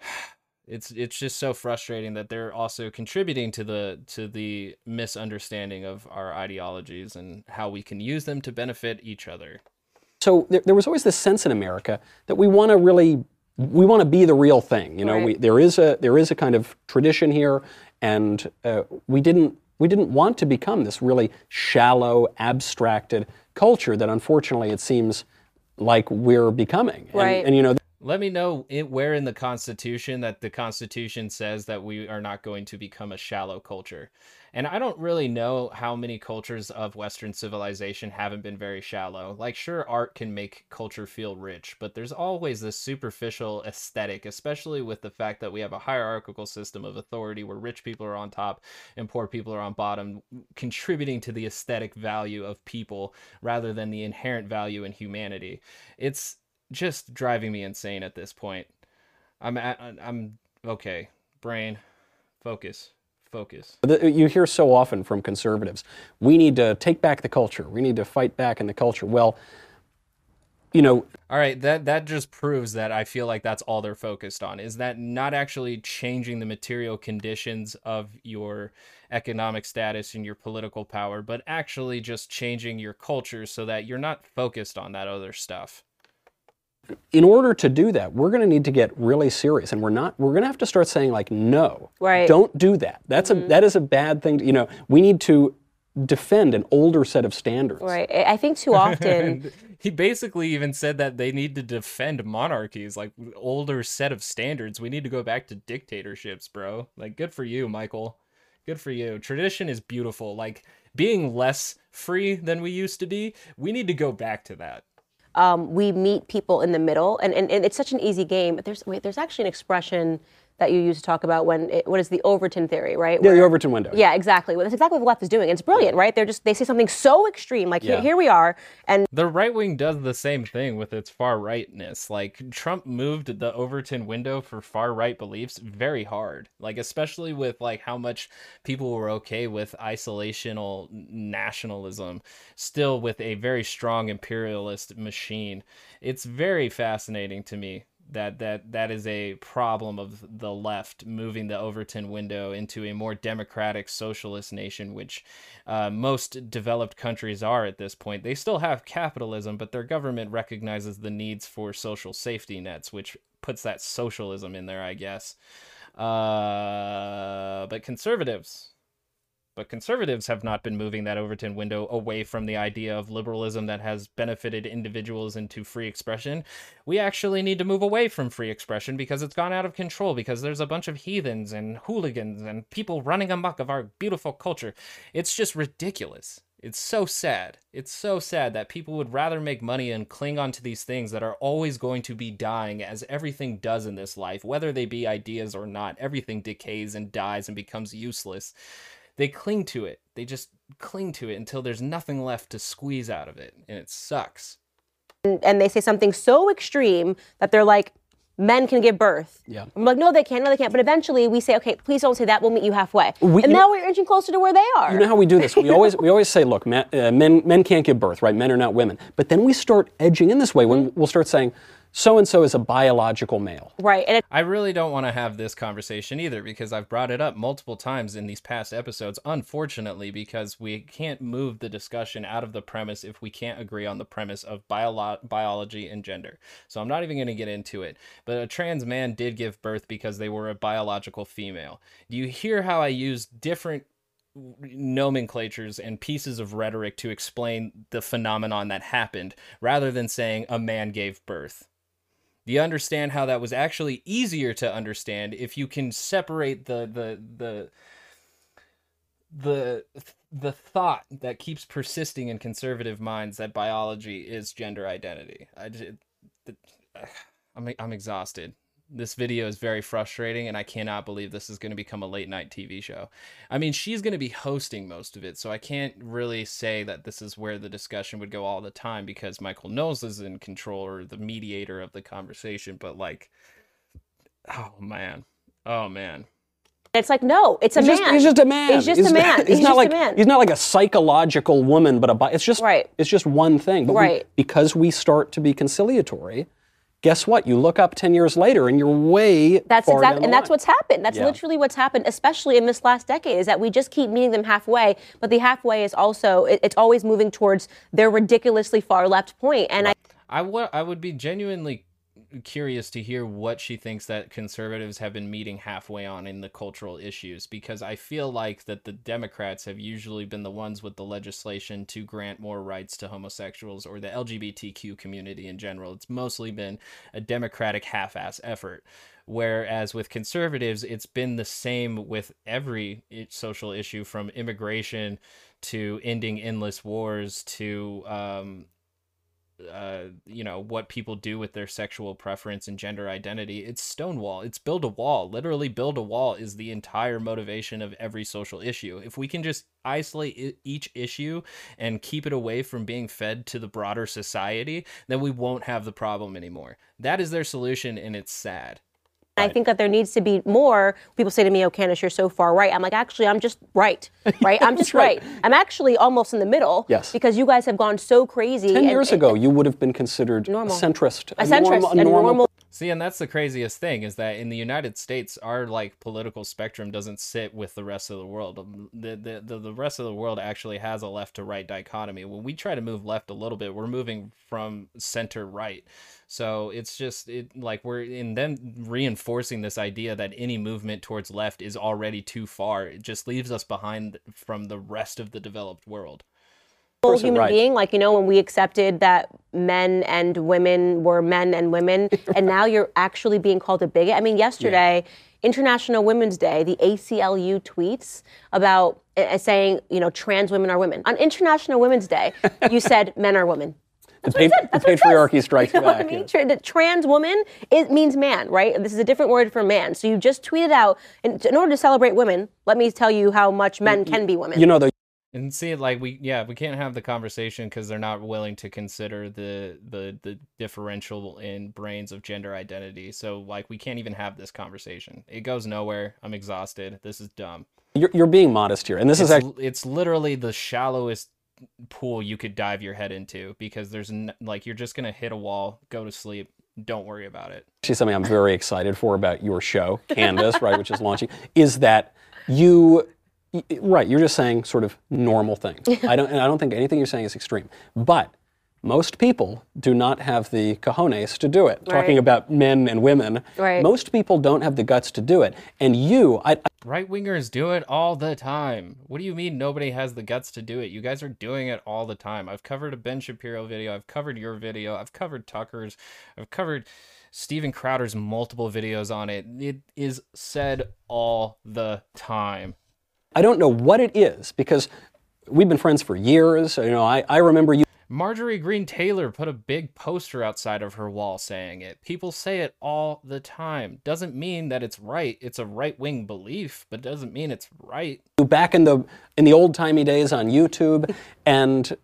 (sighs) it's it's just so frustrating that they're also contributing to the to the misunderstanding of our ideologies and how we can use them to benefit each other. So there, there was always this sense in America that we want to really we want to be the real thing. You know, Right. we, there is a there is a kind of tradition here, and uh, we didn't We didn't want to become this really shallow, abstracted culture that unfortunately it seems like we're becoming. And- Right. and you know, Let me know it, where in the Constitution that the Constitution says that we are not going to become a shallow culture. And I don't really know how many cultures of Western civilization haven't been very shallow. Like, sure, art can make culture feel rich, but there's always this superficial aesthetic, especially with the fact that we have a hierarchical system of authority where rich people are on top and poor people are on bottom, contributing to the aesthetic value of people rather than the inherent value in humanity. It's just driving me insane at this point. I'm at, I'm okay. Brain, focus, focus. you hear so often from conservatives, we need to take back the culture. We need to fight back in the culture. Well, you know, All right, that that just proves that I feel like that's all they're focused on. Is that not actually changing the material conditions of your economic status and your political power, but actually just changing your culture so that you're not focused on that other stuff. In order to do that, we're going to need to get really serious, and we're not. We're going to have to start saying like, no, Right. don't do that. That's a mm-hmm. that is a bad thing. To, you know, we need to defend an older set of standards. Right. I I think too (laughs) often. He basically even said that they need to defend monarchies, like older set of standards. We need to go back to dictatorships, bro. Like, good for you, Michael. Good for you. Tradition is beautiful. Like being less free than we used to be. We need to go back to that. Um, we meet people in the middle, and, and, and it's such an easy game. There's wait, there's actually an expression that you use to talk about when it, what is the Overton theory, right? Yeah, the Overton window. Yeah, exactly. Well, that's exactly what the left is doing. It's brilliant, right? They're just they say something so extreme, like Yeah. here, here we are, and The right wing does the same thing with its far rightness. Like Trump moved the Overton window for far right beliefs very hard. Like especially with like how much people were okay with isolational nationalism, still with a very strong imperialist machine. It's very fascinating to me that that that is a problem of the left moving the Overton window into a more democratic socialist nation, which uh, most developed countries are at this point. They still have capitalism, but their government recognizes the needs for social safety nets, which puts that socialism in there, I guess. Uh, but conservatives, but conservatives have not been moving that Overton window away from the idea of liberalism that has benefited individuals into free expression. We actually need to move away from free expression because it's gone out of control because there's a bunch of heathens and hooligans and people running amok of our beautiful culture. It's just ridiculous. It's so sad. It's so sad that people would rather make money and cling on to these things that are always going to be dying, as everything does in this life, whether they be ideas or not. Everything decays and dies and becomes useless they cling to it. They just cling to it until there's nothing left to squeeze out of it, and it sucks. and they say something so extreme that they're like, men can give birth. Yeah. I'm like, no, they can't, no, they can't. But eventually we say, okay, please don't say that. We'll meet you halfway. We- and you- now we're inching closer to where they are. You know how we do this? We always we always say, look, men, uh, men men can't give birth, right? Men are not women. But then we start edging in this way when we'll start saying, so and so is a biological male. right. And it, I really don't want to have this conversation either because I've brought it up multiple times in these past episodes, unfortunately, because we can't move the discussion out of the premise if we can't agree on the premise of biolo- biology and gender. So I'm not even going to get into it. But a trans man did give birth because they were a biological female. Do you hear how I use different nomenclatures and pieces of rhetoric to explain the phenomenon that happened rather than saying a man gave birth? You understand how that was actually easier to understand if you can separate the the the the the thought that keeps persisting in conservative minds that biology is gender identity. I just, I'm I'm exhausted. This video is very frustrating, and I cannot believe this is going to become a late night TV show. I mean, she's going to be hosting most of it, so I can't really say that this is where the discussion would go all the time because Michael Knowles is in control or the mediator of the conversation. But like, oh man, oh man. it's like, no, it's a He's man. just, he's just a man. He's just a man. He's, He's not just a like man. he's not like a psychological woman, but a it's just Right. it's just one thing. But we- because we start to be conciliatory, guess what? You look up ten years later and you're way That's far exactly, the and that's line. what's happened. That's Yeah. literally what's happened, especially in this last decade, is that we just keep meeting them halfway. But the halfway is also, it, it's always moving towards their ridiculously far left point. And I, I wa- I would be genuinely curious to hear what she thinks that conservatives have been meeting halfway on in the cultural issues because I feel like that the Democrats have usually been the ones with the legislation to grant more rights to homosexuals or the LGBTQ community in general. It's mostly been a democratic half-ass effort. Whereas with conservatives, it's been the same with every social issue from immigration to ending endless wars to um, uh, you know what people do with their sexual preference and gender identity it's stonewall. It's build a wall. Literally build a wall is the entire motivation of every social issue. If we can just isolate each issue and keep it away from being fed to the broader society then we won't have the problem anymore. That is their solution and it's sad Right. I think that there needs to be more. People say to me, "Oh, Candace, you're so far right." I'm like, actually, I'm just right, (laughs) right? I'm just right. right. I'm actually almost in the middle. Yes. Because you guys have gone so crazy. Ten and, years and, ago, you would have been considered normal. a centrist, a, a centrist, normal, a normal, normal. See, and that's the craziest thing is that in the United States, our like political spectrum doesn't sit with the rest of the world. Um, the the the, the rest of the world actually has a left to right dichotomy. When we try to move left a little bit, we're moving from center right. So it's just it like we're in them reinforcing this idea that any movement towards left is already too far. It just leaves us behind from the rest of the developed world. Person, human right. being, like you know, when we accepted that men and women were men and women, (laughs) and now you're actually being called a bigot. I mean, yesterday. Yeah. International Women's Day, the ACLU tweets about uh, saying, you know, trans women are women. On International Women's Day, (laughs) you said men are women. That's the, pa- the patriarchy (laughs) strikes you know back. I mean? yeah. The trans woman it means man, right? This is a different word for man. So you just tweeted out, in, in order to celebrate women, let me tell you how much men can be women. You know, the and see like we yeah we can't have the conversation because they're not willing to consider the the the differential in brains of gender identity so like we can't even have this conversation it goes nowhere i'm exhausted this is dumb you're, you're being modest here and this it's, is actually it's literally the shallowest pool you could dive your head into because there's n- like you're just gonna hit a wall, go to sleep. Don't worry about it. Actually, something I'm very excited for about your show, Candace, right, which is launching, is that you right you're just saying sort of normal things (laughs) i don't and i don't think anything you're saying is extreme but most people do not have the cojones to do it. Right. Talking about men and women, right. most people don't have the guts to do it. And you, I, I right wingers do it all the time. What do you mean nobody has the guts to do it? You guys are doing it all the time. I've covered a Ben Shapiro video. I've covered your video. I've covered Tucker's. I've covered Steven Crowder's multiple videos on it. It is said all the time. I don't know what it is because we've been friends for years. You know, I, I remember you. Marjorie Greene Taylor put a big poster outside of her wall saying it. People say it all the time. Doesn't mean that it's right. It's a right-wing belief, but doesn't mean it's right. Back in the in the old-timey days on YouTube and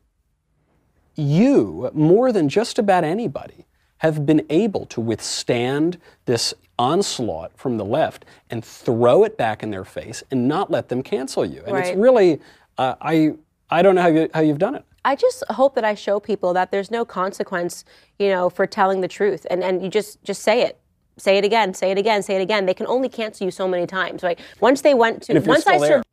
you more than just about anybody have been able to withstand this onslaught from the left and throw it back in their face and not let them cancel you. And right. it's really uh, I I don't know how you how you've done it. I just hope that I show people that there's no consequence, you know, for telling the truth, and and you just just say it. Say it again, say it again, say it again. They can only cancel you so many times, right? Once they went to, once I served.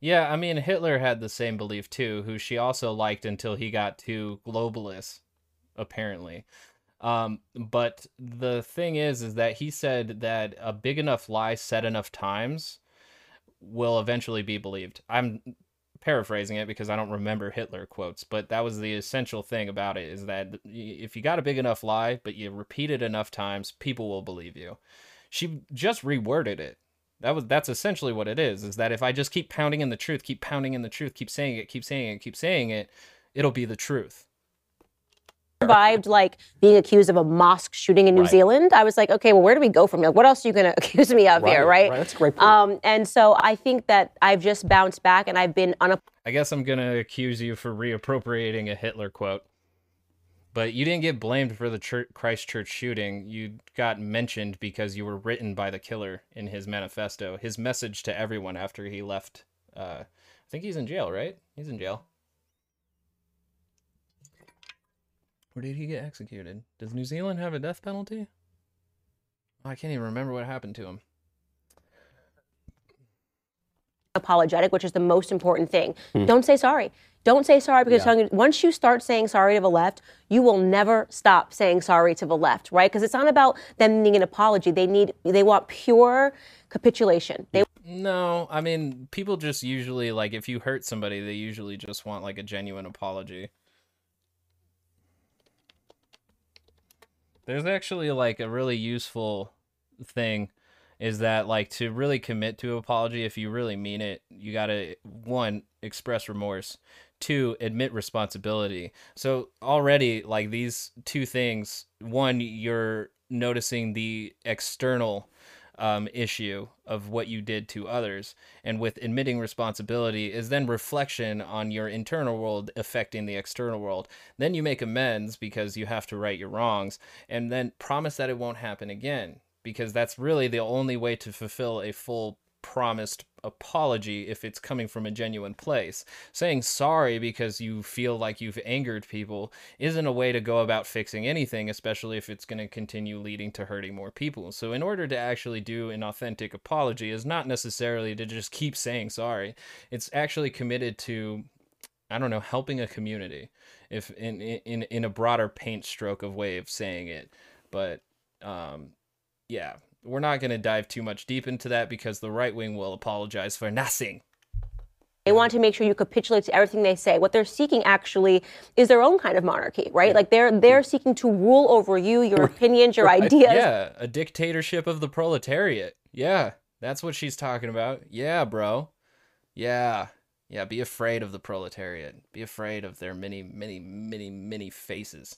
Yeah, I mean, Hitler had the same belief too, who she also liked until he got too globalist, apparently. Um, but the thing is, is that he said that a big enough lie said enough times will eventually be believed. I'm paraphrasing it because I don't remember Hitler quotes, but that was the essential thing about it is that if you got a big enough lie, but you repeat it enough times, people will believe you. She just reworded it. That was that's essentially what it is. Is that if I just keep pounding in the truth, keep pounding in the truth, keep saying it, keep saying it, keep saying it, it'll be the truth survived like being accused of a mosque shooting in New right. Zealand, I was like, okay, well, where do we go from here? Like, what else are you going (laughs) to accuse me of right, here, right? right? That's great point. Um, and so I think that I've just bounced back and I've been on a. I guess I'm going to accuse you for reappropriating a Hitler quote. But you didn't get blamed for the church, Christchurch shooting. You got mentioned because you were written by the killer in his manifesto. His message to everyone after he left. Uh, I think he's in jail, right? He's in jail. Or did he get executed? Does New Zealand have a death penalty? I can't even remember what happened to him. Apologetic, which is the most important thing. Hmm. Don't say sorry. Don't say sorry because Yeah. once you start saying sorry to the left, you will never stop saying sorry to the left, right? Because it's not about them needing an apology. They need they want pure capitulation. They No, I mean, people just usually like if you hurt somebody, they usually just want like a genuine apology. There's actually like a really useful thing is that like to really commit to apology if you really mean it, you got to one express remorse, two admit responsibility. So already like these two things, one you're noticing the external um, issue of what you did to others. And with admitting responsibility is then reflection on your internal world affecting the external world. Then you make amends because you have to right your wrongs and then promise that it won't happen again because that's really the only way to fulfill a full promised apology if it's coming from a genuine place. Saying sorry because you feel like you've angered people isn't a way to go about fixing anything, especially if it's going to continue leading to hurting more people. So, in order to actually do an authentic apology, is not necessarily to just keep saying sorry. It's actually committed to I don't know, helping a community, if in in in a broader paint stroke of way of saying it. But um, yeah, we're not going to dive too much deep into that because the right wing will apologize for nothing. They want to make sure you capitulate to everything they say. What they're seeking actually is their own kind of monarchy, right? Like they're they're seeking to rule over you, your opinions, your ideas. Yeah, a dictatorship of the proletariat. Yeah, that's what she's talking about. Yeah, bro. Yeah. Yeah, be afraid of the proletariat. Be afraid of their many, many, many, many faces.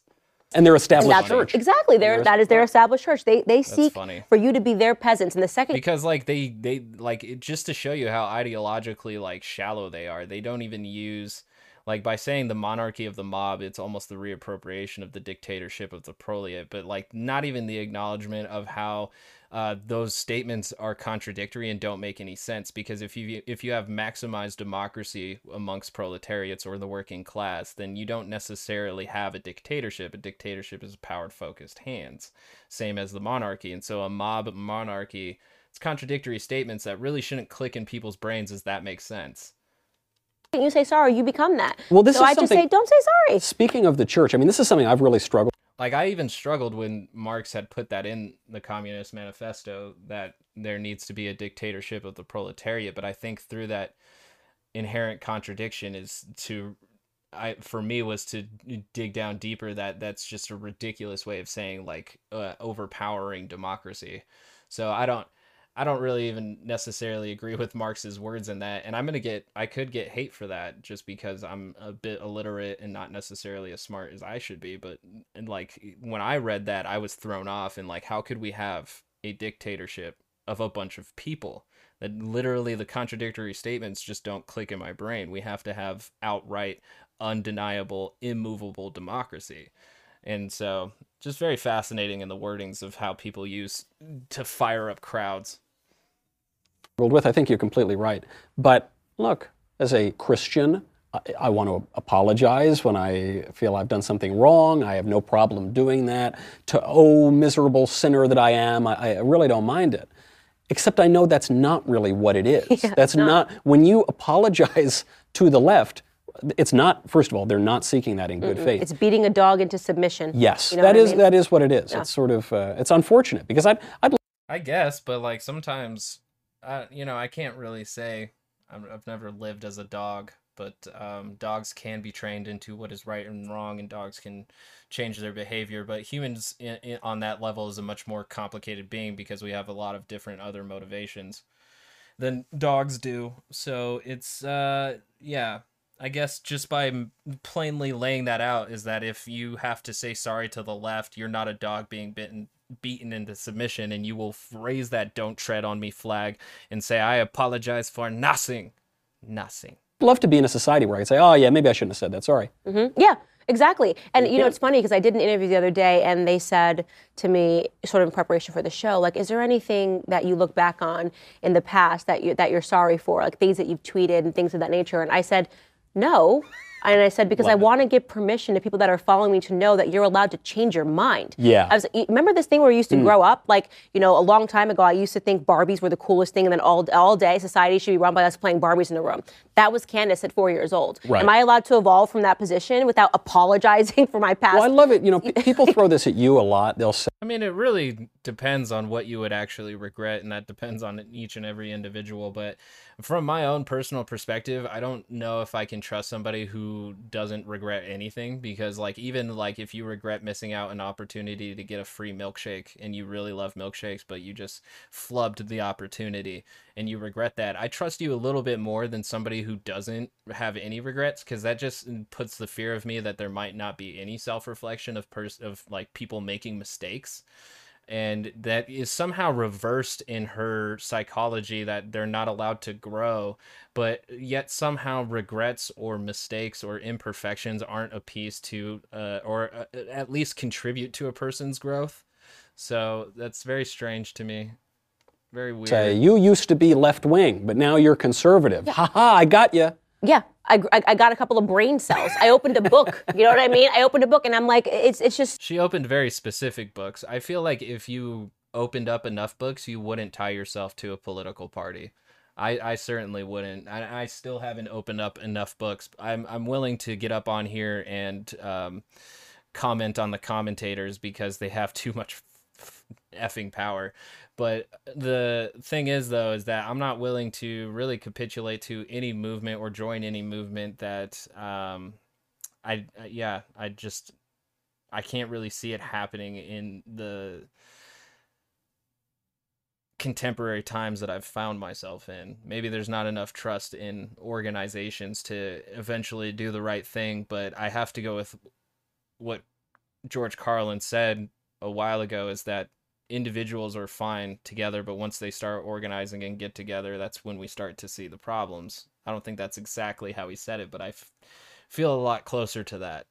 And their And established that's church. exactly their Their- that is their established church. They they seek funny. for you to be their peasants. And the second because like they they like it, just to show you how ideologically like shallow they are they don't even use like by saying the monarchy of the mob it's almost the reappropriation of the dictatorship of the proletariat but like not even the acknowledgement of how uh, those statements are contradictory and don't make any sense because if you if you have maximized democracy amongst proletariats or the working class then you don't necessarily have a dictatorship a dictatorship is power focused hands same as the monarchy and so a mob monarchy it's contradictory statements that really shouldn't click in people's brains as that makes sense. you say sorry, you become that. Well, this so is I just say, don't say sorry. Speaking of the church, I mean, this is something I've really struggled Like I even struggled when Marx had put that in the Communist Manifesto that there needs to be a dictatorship of the proletariat, but I think through that inherent contradiction is to I for me was to dig down deeper that that's just a ridiculous way of saying like uh, overpowering democracy. So I don't I don't really even necessarily agree with Marx's words in that and I'm going to get I could get hate for that just because I'm a bit illiterate and not necessarily as smart as I should be but and like when I read that I was thrown off and like how could we have a dictatorship of a bunch of people that literally the contradictory statements just don't click in my brain. We have to have outright, undeniable, immovable democracy. And so, just very fascinating in the wordings of how people use to fire up crowds. with. I think you're completely right. But look, as a Christian, I, I want to apologize when I feel I've done something wrong. I have no problem doing that. To, oh, miserable sinner that I am, I, I really don't mind it. Except I know that's not really what it is. (laughs) that's not. when you apologize to the left, it's not, first of all, they're not seeking that in good faith. It's beating a dog into submission. yes, You know that what I is mean? that is what it is. It's sort of uh, it's unfortunate because I'd I'd I guess, but like sometimes, uh, you know, I can't really say I'm, I've never lived as a dog, but um, dogs can be trained into what is right and wrong, and dogs can change their behavior. But humans in, in, on that level is a much more complicated being because we have a lot of different other motivations than dogs do. So it's uh, yeah. I guess just by plainly laying that out is that if you have to say sorry to the left, you're not a dog being bitten beaten into submission and you will raise that don't tread on me flag and say I apologize for nothing. Nothing. love to be in a society where I could say, oh yeah, maybe I shouldn't have said that. Sorry. Mm-hmm. Yeah, exactly. And you know, it's funny because I did an interview the other day, and they said to me, sort of in preparation for the show, like, is there anything that you look back on in the past that you that you're sorry for, like things that you've tweeted and things of that nature? And I said, no, And I said, because I Love it. want to give permission to people that are following me to know that you're allowed to change your mind. Yeah. I was, you- remember this thing where you used to mm. grow up? Like, you know, a long time ago, I used to think Barbies were the coolest thing, and then all, all day society should be run by us playing Barbies in a room. That was Candace at four years old. Right. Am I allowed to evolve from that position without apologizing (laughs) for my past? Well, I love it. You know, p- (laughs) people throw this at you a lot. They'll say, I mean, it really depends on what you would actually regret, and that depends on each and every individual. But from my own personal perspective, I don't know if I can trust somebody who doesn't regret anything because, like, even like if you regret missing out an opportunity to get a free milkshake and you really love milkshakes, but you just flubbed the opportunity and you regret that, I trust you a little bit more than somebody who doesn't have any regrets because that just puts the fear of me that there might not be any self reflection of pers- of like people making mistakes and that is somehow reversed in her psychology that they're not allowed to grow but yet somehow regrets or mistakes or imperfections aren't a piece to uh, or uh, at least contribute to a person's growth so that's very strange to me very weird say, you used to be left wing, but now you're conservative. (laughs) Ha ha, I got you. Yeah, I, I, I got a couple of brain cells. I opened a book. You know what I mean? I opened a book, and I'm like, it's it's just She opened very specific books. I feel like if you opened up enough books, you wouldn't tie yourself to a political party. I, I certainly wouldn't. I, I still haven't opened up enough books. I'm I'm willing to get up on here and um, comment on the commentators because they have too much effing power. But the thing is, though, is that I'm not willing to really capitulate to any movement or join any movement that um, I yeah I just I can't really see it happening in the contemporary times that I've found myself in. Maybe there's not enough trust in organizations to eventually do the right thing, but I have to go with what George Carlin said a while ago is that individuals are fine together, but once they start organizing and get together, that's when we start to see the problems. I don't think that's exactly how he said it, but I f- feel a lot closer to that.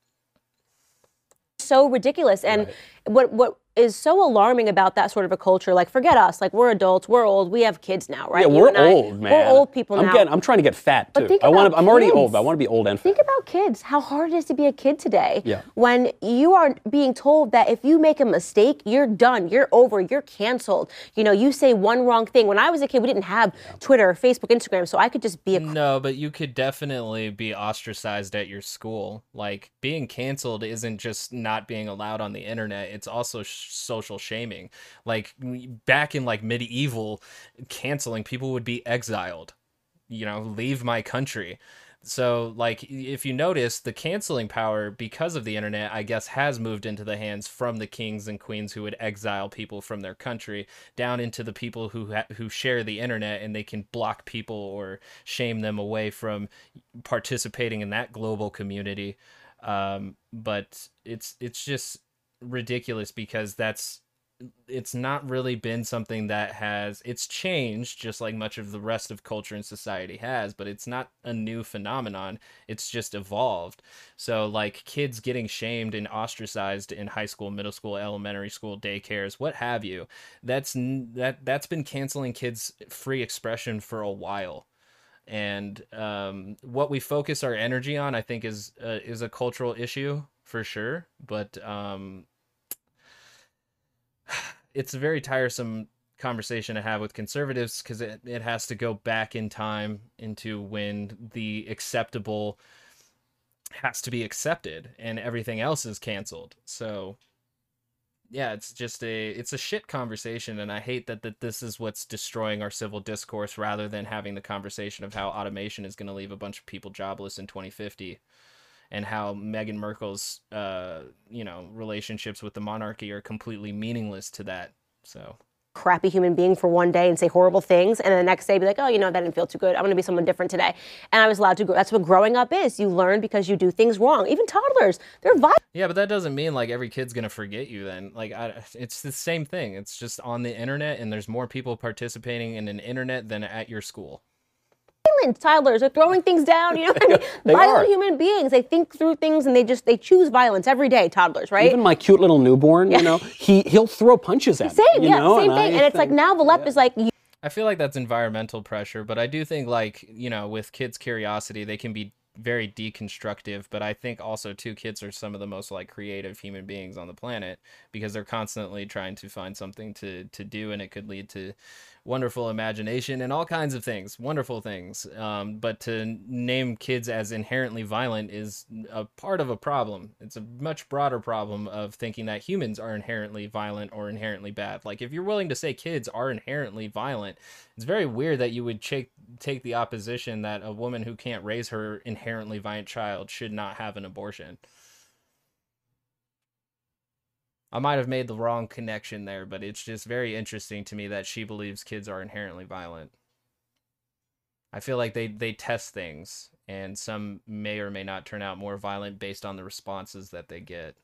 so ridiculous. And what what is so alarming about that sort of a culture, like forget us, like we're adults, we're old, we have kids now, right? Yeah, You we're and I- old, man. We're old people I'm now. Getting, I'm trying to get fat too. But think I want about to. I'm already old. But I want to be old and fat. Think about kids, how hard it is to be a kid today. Yeah. When you are being told that if you make a mistake, you're done, you're over, you're canceled. You know, you say one wrong thing. When I was a kid, we didn't have Twitter, Facebook, Instagram, so I could just be a No, but you could definitely be ostracized at your school. Like being canceled isn't just not being allowed on the internet, it's also social shaming. Like back in like medieval canceling people would be exiled. You know, leave my country. So like if you notice the canceling power because of the internet I guess has moved into the hands from the kings and queens who would exile people from their country down into the people who ha- who share the internet and they can block people or shame them away from participating in that global community um, but it's it's just ridiculous because that's it's not really been something that has it's changed just like much of the rest of culture and society has but it's not a new phenomenon. It's just evolved. So like kids getting shamed and ostracized in high school middle school elementary school daycares what have you that's that that's been canceling kids free expression for a while. And um, what we focus our energy on i think is uh, is a cultural issue for sure but um, (sighs) it's a very tiresome conversation to have with conservatives because it, it has to go back in time into when the acceptable has to be accepted and everything else is canceled. So yeah it's just a it's a shit conversation and i hate that, that this is what's destroying our civil discourse rather than having the conversation of how automation is going to leave a bunch of people jobless in 2050 and how Meghan Markle's uh, you know relationships with the monarchy are completely meaningless to that. So crappy human being for one day and say horrible things, and then the next day be like, oh, you know, that didn't feel too good. I'm going to be someone different today. And I was allowed to grow. That's what growing up is. You learn because you do things wrong. Even toddlers, they're violent. yeah, but that doesn't mean like every kid's gonna forget you. Then like I, it's the same thing. It's just on the internet, and there's more people participating in an internet than at your school. Toddlers are throwing things down. You know what I (laughs) mean? They violent are. human beings. They think through things and they just they choose violence every day. Toddlers, right? Even my cute little newborn, you know, he he'll throw punches at me. same, you yeah, know, same and thing. I and it's like now the left is like, you I feel like that's environmental pressure, but I do think like you know with kids' curiosity, they can be very deconstructive but i think also two kids are some of the most like creative human beings on the planet because they're constantly trying to find something to to do and it could lead to wonderful imagination and all kinds of things wonderful things. Um, but to name kids as inherently violent is a part of a problem. It's a much broader problem of thinking that humans are inherently violent or inherently bad. Like if you're willing to say kids are inherently violent it's very weird that you would take take the opposition that a woman who can't raise her inherently violent child should not have an abortion. I might have made the wrong connection there, but it's just very interesting to me that she believes kids are inherently violent. I feel like they they test things and some may or may not turn out more violent based on the responses that they get.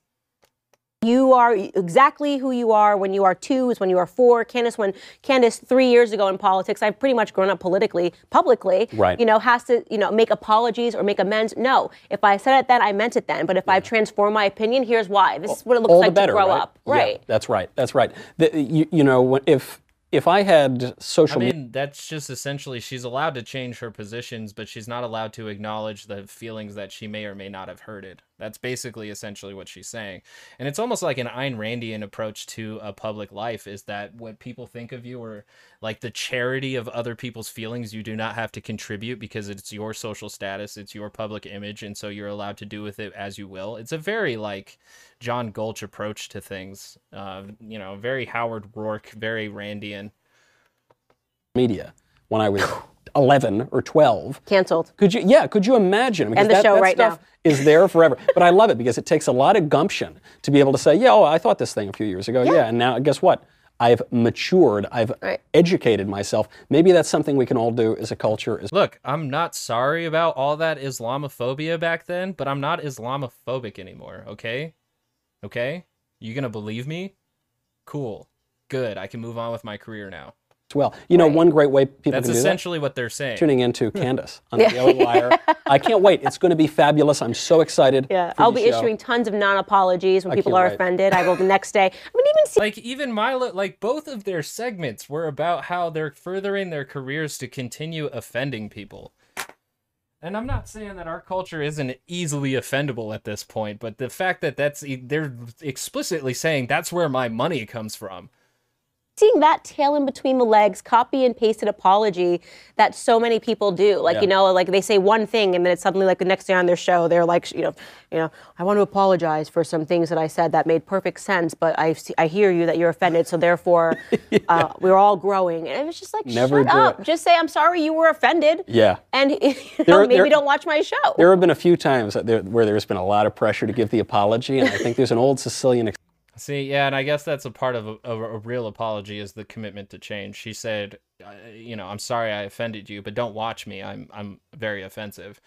You are exactly who you are when you are two, is when you are four. Candace, when Candace three years ago in politics, I've pretty much grown up politically, publicly. Right. You know, has to, you know, make apologies or make amends. No. If I said it then, I meant it then. But if I've transformed my opinion, here's why. This is what it looks All like better, to grow right? up. Yeah, Right. that's right. That's right. The, you, you know, if if I had social I media, mean, that's just essentially she's allowed to change her positions, but she's not allowed to acknowledge the feelings that she may or may not have hurted. That's basically essentially what she's saying. And it's almost like an Ayn Randian approach to a public life is that what people think of you or like the charity of other people's feelings, you do not have to contribute because it's your social status, it's your public image, and so you're allowed to do with it as you will. It's a very like John Gulch approach to things. Uh, you know, very Howard Roark, very Randian. media when I was 11 or 12, Canceled. Could you? Yeah. Could you imagine? Because End the that, show that right stuff now. is there forever. But I love it because it takes a lot of gumption to be able to say, "Yeah, oh, I thought this thing a few years ago. Yeah, and now guess what? I've matured. I've Right. educated myself. Maybe that's something we can all do as a culture. As Look, I'm not sorry about all that Islamophobia back then, but I'm not Islamophobic anymore, okay? Okay? You gonna believe me? Cool. Good. I can move on with my career now. Well. You know, Right. one great way people That's can do that. essentially what they're saying. Tuning into (laughs) Candace on the Daily Wire. (laughs) I can't wait. It's going to be fabulous. I'm so excited. Yeah. for I'll be show. issuing tons of non-apologies when people are wait. offended. I will the next day. I mean, even see Like even Milo, like both of their segments were about how they're furthering their careers to continue offending people. And I'm not saying that our culture isn't easily offendable at this point, but the fact that that's e, they're explicitly saying that's where my money comes from. Seeing that tail in between the legs, copy and pasted apology that so many people do. Like, Yeah. you know, like they say one thing and then it's suddenly like the next day on their show, they're like, you know, you know, I want to apologize for some things that I said that made perfect sense, but I, see- I hear you that you're offended, so therefore (laughs) uh, we're all growing. And it was just like, Never shut up. it. Just say, I'm sorry you were offended. Yeah. And (laughs) you know, There- maybe there- don't watch my show. There have been a few times that there, where there's been a lot of pressure to give the apology, and I think there's an old Sicilian See, yeah, and I guess that's a part of a, a real apology is the commitment to change. She said, you know, I'm sorry I offended you, but don't watch me. I'm I'm very offensive.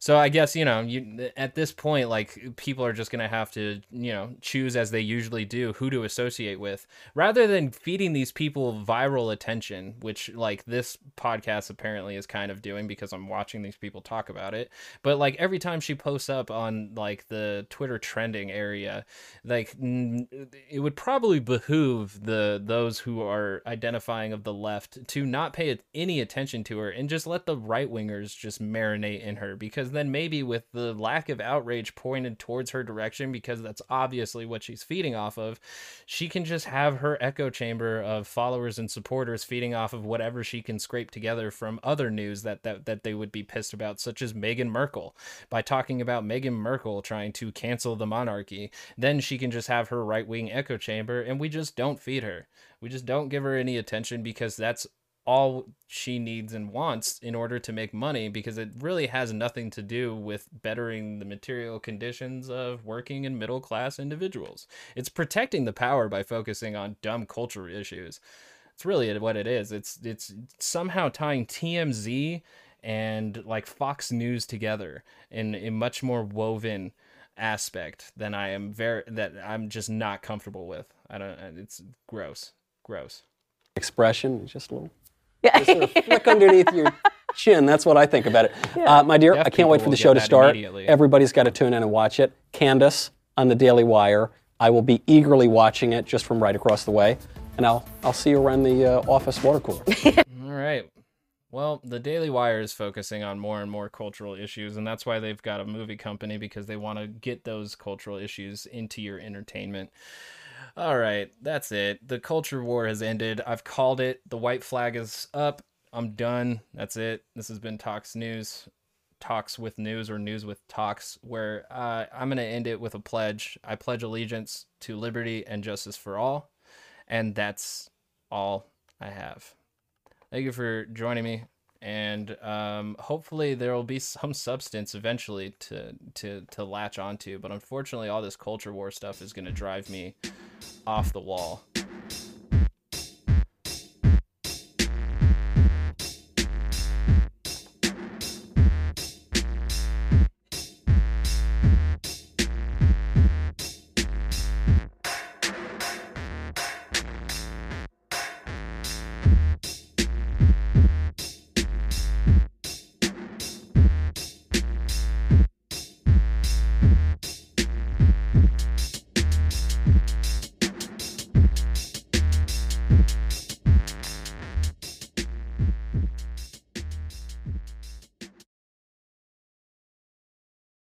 So I guess you know, you at this point, like people are just gonna have to, you know, choose as they usually do who to associate with, rather than feeding these people viral attention, which like this podcast apparently is kind of doing because I'm watching these people talk about it. But like every time she posts up on like the Twitter trending area, like it would probably behoove the those who are identifying of the left to not pay any attention to her and just let the right wingers just marinate in her because then maybe with the lack of outrage pointed towards her direction because that's obviously what she's feeding off of she can just have her echo chamber of followers and supporters feeding off of whatever she can scrape together from other news that that, that they would be pissed about such as Meghan Markle by talking about Meghan Markle trying to cancel the monarchy then she can just have her right-wing echo chamber and we just don't feed her. We just don't give her any attention because that's all she needs and wants in order to make money because it really has nothing to do with bettering the material conditions of working and middle class individuals. It's protecting the power by focusing on dumb culture issues. It's really what it is. It's it's somehow tying TMZ and like Fox News together in a much more woven aspect than I am very that I'm just not comfortable with. I don't it's gross. Gross. expression, just a little just a flick underneath your chin. That's what I think about it. Uh, my dear, Deaf I can't wait for the show to start. Everybody's got to tune in and watch it. Candace on the Daily Wire. I will be eagerly watching it just from right across the way, and I'll I'll see you around the uh, office water cooler. (laughs) All right. Well, the Daily Wire is focusing on more and more cultural issues, and that's why they've got a movie company because they want to get those cultural issues into your entertainment. All right, that's it. The culture war has ended. I've called it. The white flag is up. I'm done. That's it. This has been Talks News, Talks with News, or News with Talks, where uh, I'm going to end it with a pledge. I pledge allegiance to liberty and justice for all. And that's all I have. Thank you for joining me. And um, hopefully there will be some substance eventually to, to, to latch onto. But unfortunately, all this culture war stuff is going to drive me off the wall.